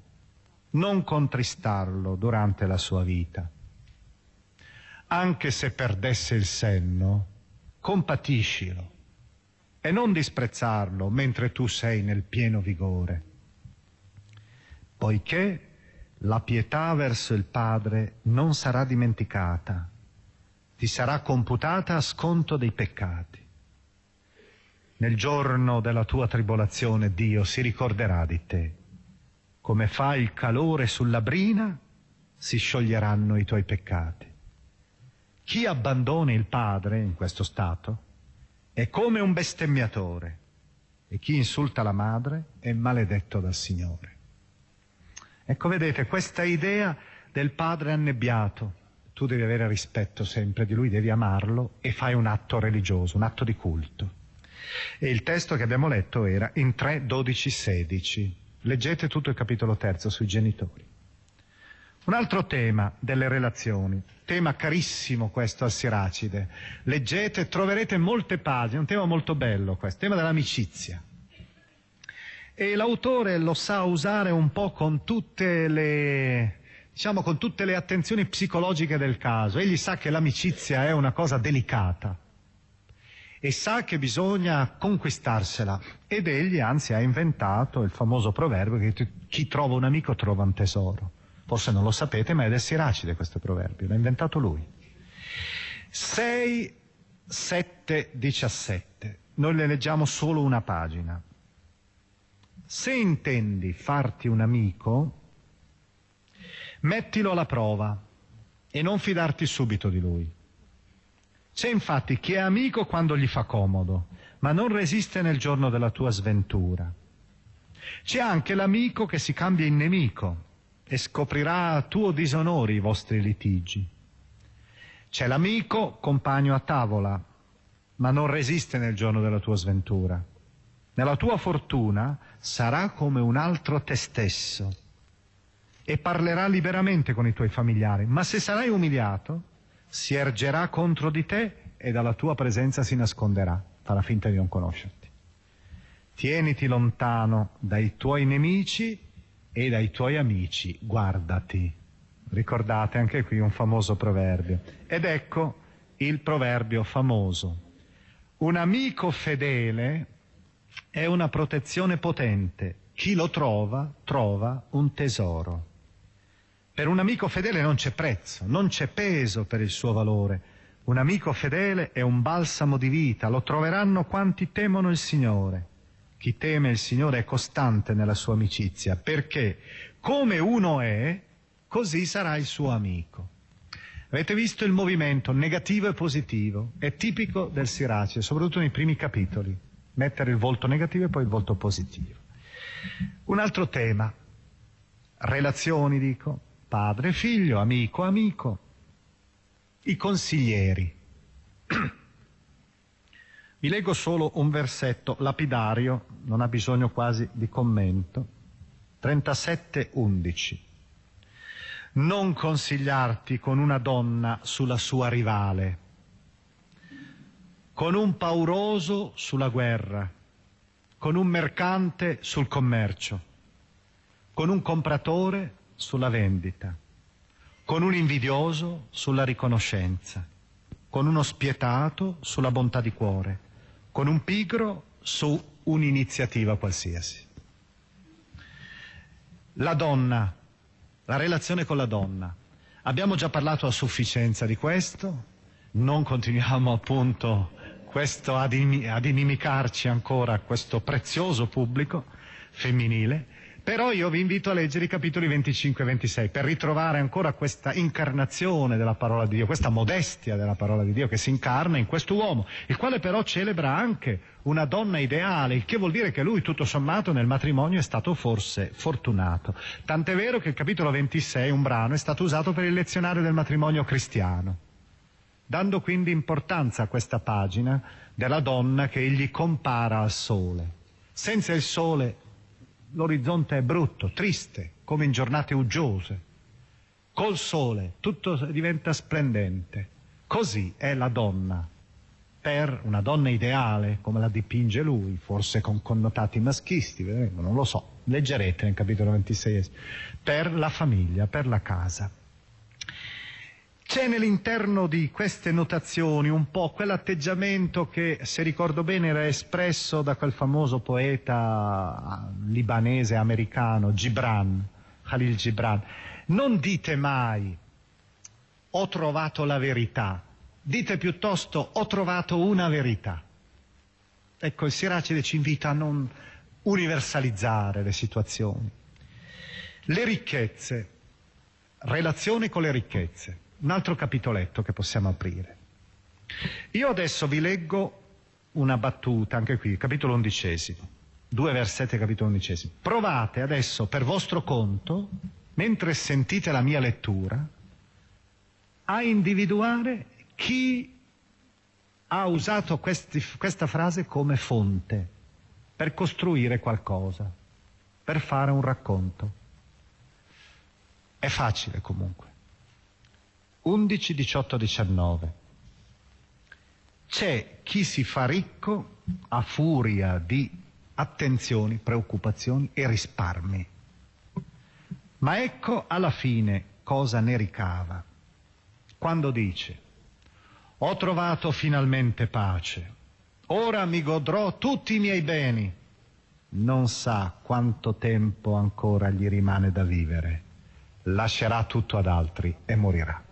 non contristarlo durante la sua vita. Anche se perdesse il senno, compatiscilo e non disprezzarlo mentre tu sei nel pieno vigore, poiché la pietà verso il Padre non sarà dimenticata, ti sarà computata a sconto dei peccati. Nel giorno della tua tribolazione Dio si ricorderà di te. Come fa il calore sulla brina, si scioglieranno i tuoi peccati. Chi abbandona il Padre in questo stato è come un bestemmiatore e chi insulta la madre è maledetto dal Signore. Ecco, vedete, questa idea del Padre annebbiato, tu devi avere rispetto sempre di lui, devi amarlo e fai un atto religioso, un atto di culto. E il testo che abbiamo letto era in 3, 12, 16. Leggete tutto il capitolo terzo sui genitori. Un altro tema delle relazioni, tema carissimo questo al Siracide. Leggete, troverete molte pagine, un tema molto bello questo, tema dell'amicizia. E l'autore lo sa usare un po' con tutte le, diciamo, con tutte le attenzioni psicologiche del caso. Egli sa che l'amicizia è una cosa delicata e sa che bisogna conquistarsela. Ed egli anzi ha inventato il famoso proverbio che chi trova un amico trova un tesoro. Forse non lo sapete, ma è del Siracide questo proverbio, l'ha inventato lui. 6, 7, 17. Noi le leggiamo solo una pagina. Se intendi farti un amico, mettilo alla prova e non fidarti subito di lui. C'è infatti chi è amico quando gli fa comodo, ma non resiste nel giorno della tua sventura. C'è anche l'amico che si cambia in nemico e scoprirà a tuo disonore i vostri litigi. C'è l'amico compagno a tavola, ma non resiste nel giorno della tua sventura. Nella tua fortuna sarà come un altro te stesso e parlerà liberamente con i tuoi familiari, ma se sarai umiliato, si ergerà contro di te e dalla tua presenza si nasconderà, farà finta di non conoscerti. Tieniti lontano dai tuoi nemici e dai tuoi amici, guardati. Ricordate anche qui un famoso proverbio. Ed ecco il proverbio famoso. Un amico fedele è una protezione potente. Chi lo trova, trova un tesoro. Per un amico fedele non c'è prezzo, non c'è peso per il suo valore. Un amico fedele è un balsamo di vita, lo troveranno quanti temono il Signore. Chi teme il Signore è costante nella sua amicizia, perché come uno è, così sarà il suo amico. Avete visto il movimento negativo e positivo? È tipico del Sirace, soprattutto nei primi capitoli. Mettere il volto negativo e poi il volto positivo. Un altro tema, relazioni dico, padre, figlio, amico, amico. I consiglieri. Vi leggo solo un versetto lapidario, non ha bisogno quasi di commento. 37.11. Non consigliarti con una donna sulla sua rivale, con un pauroso sulla guerra, con un mercante sul commercio, con un compratore sulla vendita, con un invidioso sulla riconoscenza, con uno spietato sulla bontà di cuore, con un pigro su un'iniziativa qualsiasi. La donna, la relazione con la donna. Abbiamo già parlato a sufficienza di questo, non continuiamo appunto questo ad, inimicarci ancora questo prezioso pubblico femminile, però io vi invito a leggere i capitoli 25 e 26 per ritrovare ancora questa incarnazione della parola di Dio, questa modestia della parola di Dio che si incarna in questo uomo, il quale però celebra anche una donna ideale, il che vuol dire che lui tutto sommato nel matrimonio è stato forse fortunato. Tant'è vero che il capitolo 26, un brano, è stato usato per il lezionario del matrimonio cristiano, dando quindi importanza a questa pagina della donna che egli compara al sole. Senza il sole l'orizzonte è brutto, triste, come in giornate uggiose. Col sole tutto diventa splendente. Così è la donna. Per una donna ideale, come la dipinge lui, forse con connotati maschisti, non lo so, leggerete nel capitolo 26, per la famiglia, per la casa. C'è nell'interno di queste notazioni un po' quell'atteggiamento che, se ricordo bene, era espresso da quel famoso poeta libanese americano Gibran, Khalil Gibran. Non dite mai ho trovato la verità, dite piuttosto ho trovato una verità. Ecco, il Siracide ci invita a non universalizzare le situazioni. Le ricchezze, relazione con le ricchezze, un altro capitoletto che possiamo aprire. Io adesso vi leggo una battuta, anche qui, capitolo undicesimo, due versetti capitolo undicesimo. Provate adesso per vostro conto, mentre sentite la mia lettura, a individuare chi ha usato questi, questa frase come fonte per costruire qualcosa, per fare un racconto. È facile comunque. 11, 18, 19. C'è chi si fa ricco a furia di attenzioni, preoccupazioni e risparmi. Ma ecco alla fine cosa ne ricava. Quando dice, ho trovato finalmente pace, ora mi godrò tutti i miei beni, non sa quanto tempo ancora gli rimane da vivere lascerà tutto ad altri e morirà.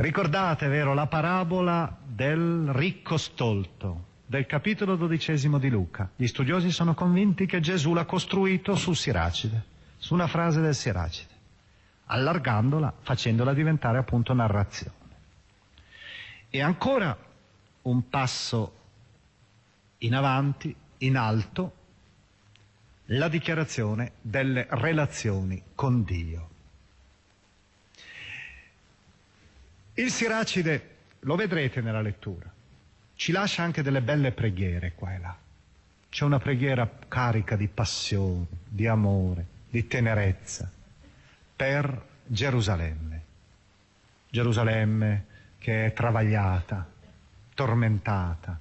Ricordate, vero, la parabola del ricco stolto del capitolo dodicesimo di Luca. Gli studiosi sono convinti che Gesù l'ha costruito sul Siracide, su una frase del Siracide, allargandola, facendola diventare appunto narrazione. E ancora un passo in avanti, in alto, la dichiarazione delle relazioni con Dio. Il Siracide, lo vedrete nella lettura, ci lascia anche delle belle preghiere qua e là. C'è una preghiera carica di passione, di amore, di tenerezza per Gerusalemme. Gerusalemme che è travagliata, tormentata,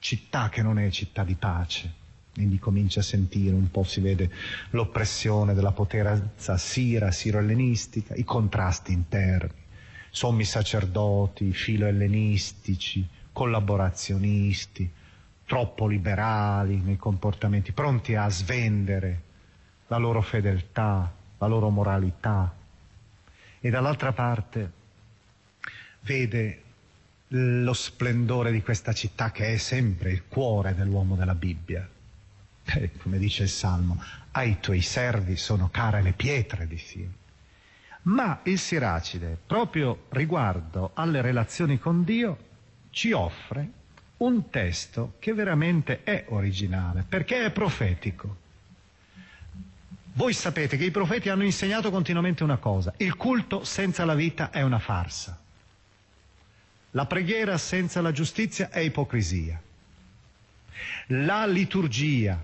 città che non è città di pace quindi comincia a sentire un po', si vede l'oppressione della potenza sira, siro-ellenistica, i contrasti interni, sommi sacerdoti, filo-ellenistici, collaborazionisti, troppo liberali nei comportamenti, pronti a svendere la loro fedeltà, la loro moralità. E dall'altra parte vede lo splendore di questa città che è sempre il cuore dell'uomo della Bibbia, eh, come dice il Salmo, ai tuoi servi sono care le pietre di Sion. Ma il Siracide, proprio riguardo alle relazioni con Dio, ci offre un testo che veramente è originale, perché è profetico. Voi sapete che i profeti hanno insegnato continuamente una cosa, il culto senza la vita è una farsa, la preghiera senza la giustizia è ipocrisia, la liturgia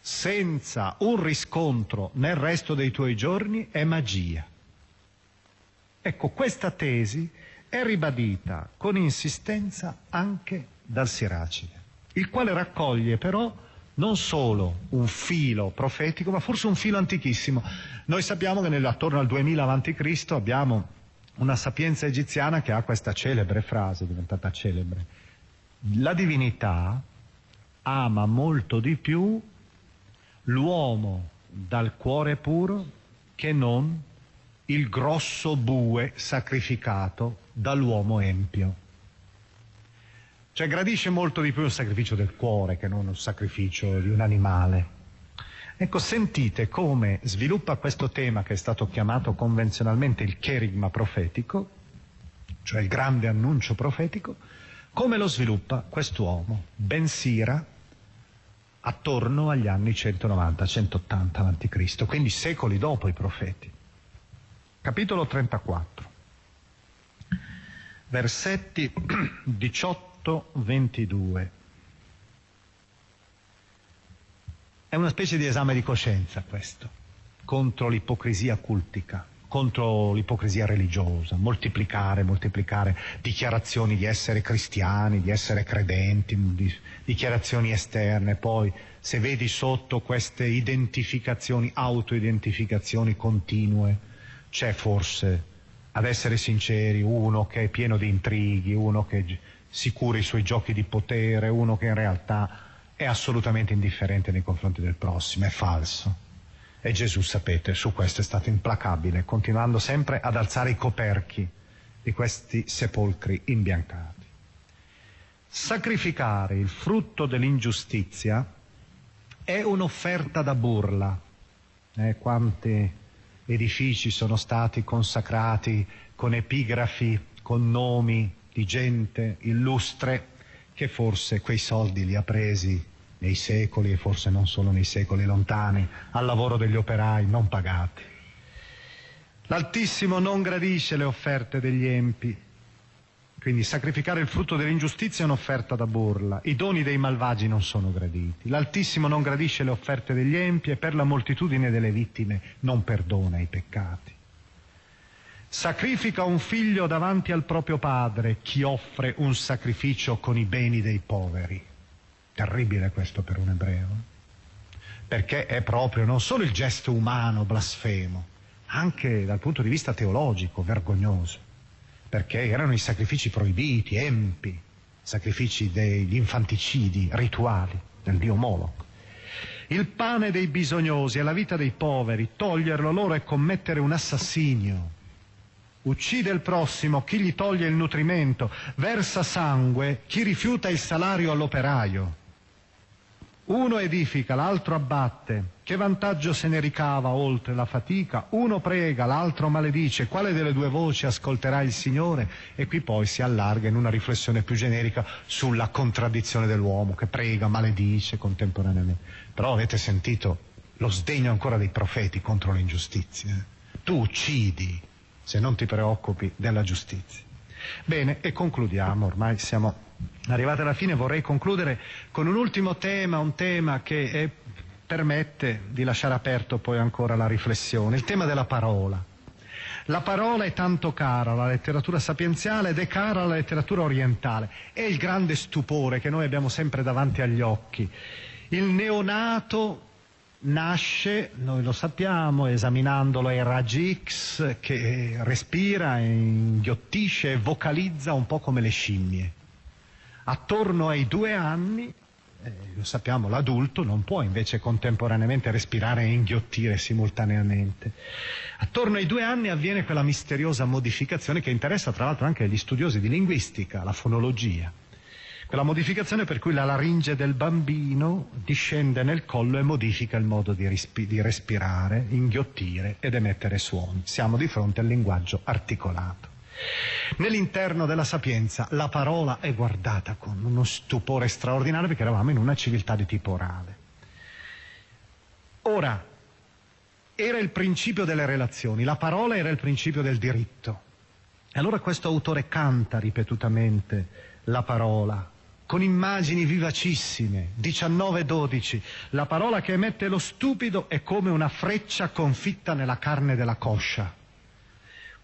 senza un riscontro nel resto dei tuoi giorni è magia. Ecco, questa tesi è ribadita con insistenza anche dal Siracide, il quale raccoglie però non solo un filo profetico, ma forse un filo antichissimo. Noi sappiamo che attorno al 2000 a.C. abbiamo una sapienza egiziana che ha questa celebre frase, diventata celebre. La divinità ama molto di più l'uomo dal cuore puro che non il grosso bue sacrificato dall'uomo empio. Cioè gradisce molto di più il sacrificio del cuore che non il sacrificio di un animale. Ecco, sentite come sviluppa questo tema che è stato chiamato convenzionalmente il cherigma profetico, cioè il grande annuncio profetico, come lo sviluppa quest'uomo, Bensira, attorno agli anni 190-180 a.C., quindi secoli dopo i profeti. Capitolo 34, versetti 18-22. È una specie di esame di coscienza questo, contro l'ipocrisia cultica contro l'ipocrisia religiosa, moltiplicare, moltiplicare dichiarazioni di essere cristiani, di essere credenti, di, dichiarazioni esterne, poi se vedi sotto queste identificazioni, autoidentificazioni continue, c'è forse, ad essere sinceri, uno che è pieno di intrighi, uno che si cura i suoi giochi di potere, uno che in realtà è assolutamente indifferente nei confronti del prossimo, è falso. E Gesù, sapete, su questo è stato implacabile, continuando sempre ad alzare i coperchi di questi sepolcri imbiancati. Sacrificare il frutto dell'ingiustizia è un'offerta da burla. Eh, quanti edifici sono stati consacrati con epigrafi, con nomi di gente illustre che forse quei soldi li ha presi nei secoli e forse non solo nei secoli lontani, al lavoro degli operai non pagati. L'Altissimo non gradisce le offerte degli empi, quindi sacrificare il frutto dell'ingiustizia è un'offerta da burla, i doni dei malvagi non sono graditi, l'Altissimo non gradisce le offerte degli empi e per la moltitudine delle vittime non perdona i peccati. Sacrifica un figlio davanti al proprio padre chi offre un sacrificio con i beni dei poveri. Terribile questo per un ebreo, perché è proprio non solo il gesto umano blasfemo, anche dal punto di vista teologico vergognoso, perché erano i sacrifici proibiti, empi, sacrifici degli infanticidi rituali del dio Moloch. Il pane dei bisognosi e la vita dei poveri, toglierlo loro è commettere un assassinio. Uccide il prossimo chi gli toglie il nutrimento, versa sangue chi rifiuta il salario all'operaio. Uno edifica, l'altro abbatte. Che vantaggio se ne ricava oltre la fatica? Uno prega, l'altro maledice. Quale delle due voci ascolterà il Signore? E qui poi si allarga in una riflessione più generica sulla contraddizione dell'uomo che prega, maledice contemporaneamente. Però avete sentito lo sdegno ancora dei profeti contro le ingiustizie. Tu uccidi se non ti preoccupi della giustizia. Bene, e concludiamo, ormai siamo arrivati alla fine, vorrei concludere con un ultimo tema, un tema che è, permette di lasciare aperto poi ancora la riflessione, il tema della parola. La parola è tanto cara alla letteratura sapienziale ed è cara alla letteratura orientale. È il grande stupore che noi abbiamo sempre davanti agli occhi. Il neonato nasce, noi lo sappiamo, esaminandolo ai raggi X, che respira, inghiottisce e vocalizza un po' come le scimmie. Attorno ai due anni, eh, lo sappiamo, l'adulto non può invece contemporaneamente respirare e inghiottire simultaneamente. Attorno ai due anni avviene quella misteriosa modificazione che interessa tra l'altro anche gli studiosi di linguistica, la fonologia quella modificazione per cui la laringe del bambino discende nel collo e modifica il modo di, rispi- di respirare, inghiottire ed emettere suoni. Siamo di fronte al linguaggio articolato. Nell'interno della sapienza la parola è guardata con uno stupore straordinario perché eravamo in una civiltà di tipo orale. Ora, era il principio delle relazioni, la parola era il principio del diritto. E allora questo autore canta ripetutamente la parola, con immagini vivacissime, 19-12. La parola che emette lo stupido è come una freccia confitta nella carne della coscia.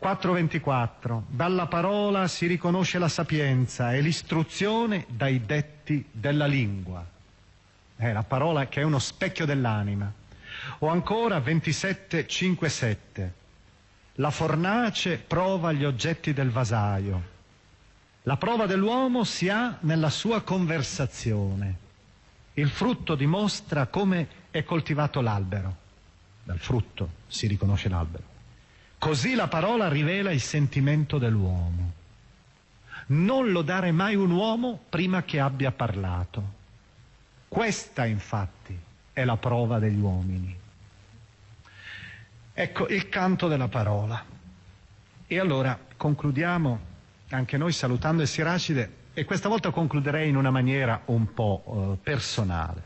4.24. Dalla parola si riconosce la sapienza e l'istruzione dai detti della lingua. È la parola che è uno specchio dell'anima. O ancora 27.5.7. La fornace prova gli oggetti del vasaio la prova dell'uomo si ha nella sua conversazione. Il frutto dimostra come è coltivato l'albero. Dal frutto si riconosce l'albero. Così la parola rivela il sentimento dell'uomo. Non lodare mai un uomo prima che abbia parlato. Questa infatti è la prova degli uomini. Ecco il canto della parola. E allora concludiamo anche noi salutando il Siracide e questa volta concluderei in una maniera un po' eh, personale,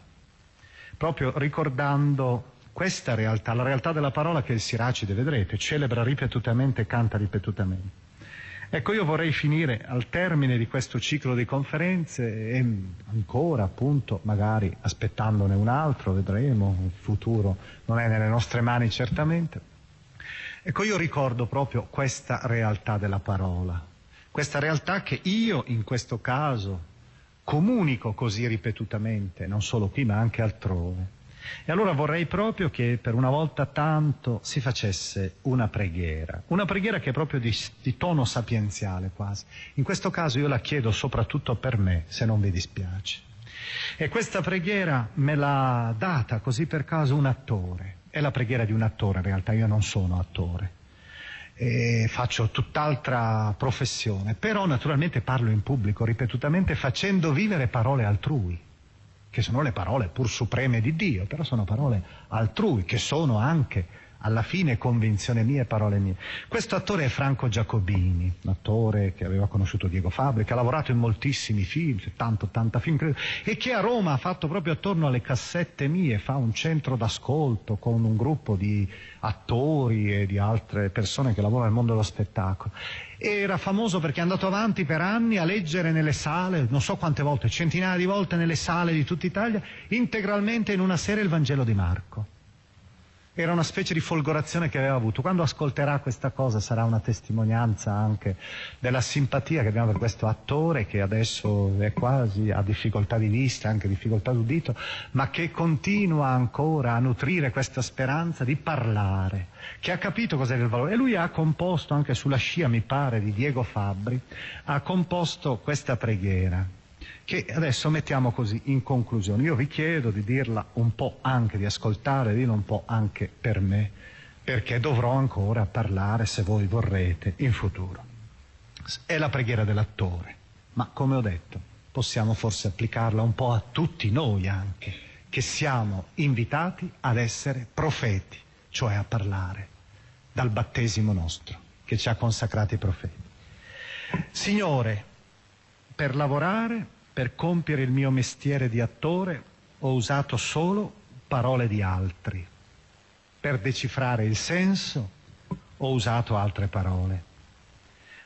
proprio ricordando questa realtà, la realtà della parola che il Siracide, vedrete, celebra ripetutamente e canta ripetutamente. Ecco, io vorrei finire al termine di questo ciclo di conferenze e ancora, appunto, magari aspettandone un altro, vedremo, il futuro non è nelle nostre mani certamente. Ecco, io ricordo proprio questa realtà della parola, questa realtà che io in questo caso comunico così ripetutamente, non solo qui ma anche altrove. E allora vorrei proprio che per una volta tanto si facesse una preghiera, una preghiera che è proprio di, di, tono sapienziale quasi. In questo caso io la chiedo soprattutto per me, se non vi dispiace. E questa preghiera me l'ha data così per caso un attore. È la preghiera di un attore, in realtà io non sono attore e faccio tutt'altra professione, però naturalmente parlo in pubblico ripetutamente facendo vivere parole altrui, che sono le parole pur supreme di Dio, però sono parole altrui, che sono anche alla fine convinzione mia e parole mie. Questo attore è Franco Giacobini, un attore che aveva conosciuto Diego Fabri, che ha lavorato in moltissimi film, 70-80 film credo, e che a Roma ha fatto proprio attorno alle cassette mie, fa un centro d'ascolto con un gruppo di attori e di altre persone che lavorano nel mondo dello spettacolo. Era famoso perché è andato avanti per anni a leggere nelle sale, non so quante volte, centinaia di volte nelle sale di tutta Italia, integralmente in una sera il Vangelo di Marco. Era una specie di folgorazione che aveva avuto. Quando ascolterà questa cosa sarà una testimonianza anche della simpatia che abbiamo per questo attore che adesso è quasi a difficoltà di vista, anche difficoltà d'udito, ma che continua ancora a nutrire questa speranza di parlare, che ha capito cos'è il valore. E lui ha composto, anche sulla scia mi pare, di Diego Fabbri, ha composto questa preghiera che adesso mettiamo così in conclusione. Io vi chiedo di dirla un po' anche, di ascoltare, di dirla un po' anche per me, perché dovrò ancora parlare, se voi vorrete, in futuro. È la preghiera dell'attore, ma come ho detto, possiamo forse applicarla un po' a tutti noi anche, che siamo invitati ad essere profeti, cioè a parlare dal battesimo nostro che ci ha consacrati profeti. Signore, per lavorare per compiere il mio mestiere di attore ho usato solo parole di altri. Per decifrare il senso ho usato altre parole.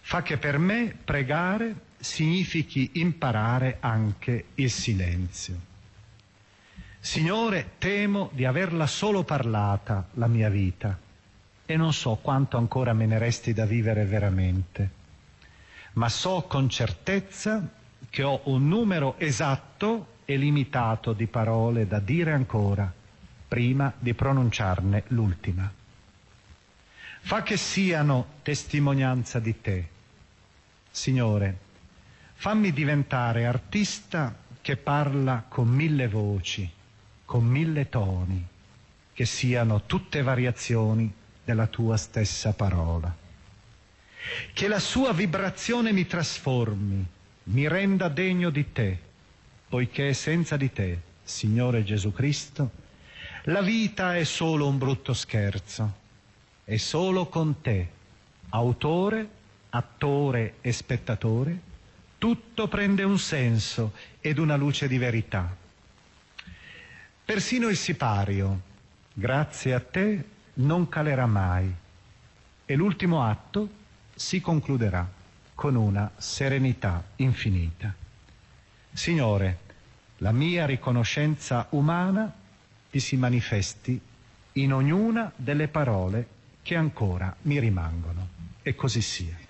Fa che per me pregare significhi imparare anche il silenzio. Signore, temo di averla solo parlata la mia vita e non so quanto ancora me ne resti da vivere veramente, ma so con certezza che ho un numero esatto e limitato di parole da dire ancora prima di pronunciarne l'ultima. Fa che siano testimonianza di te. Signore, fammi diventare artista che parla con mille voci, con mille toni, che siano tutte variazioni della tua stessa parola. Che la sua vibrazione mi trasformi mi renda degno di te, poiché senza di te, Signore Gesù Cristo, la vita è solo un brutto scherzo, e solo con te, autore, attore e spettatore, tutto prende un senso ed una luce di verità. Persino il sipario, grazie a te, non calerà mai e l'ultimo atto si concluderà con una serenità infinita. Signore, la mia riconoscenza umana ti si manifesti in ognuna delle parole che ancora mi rimangono. E così sia.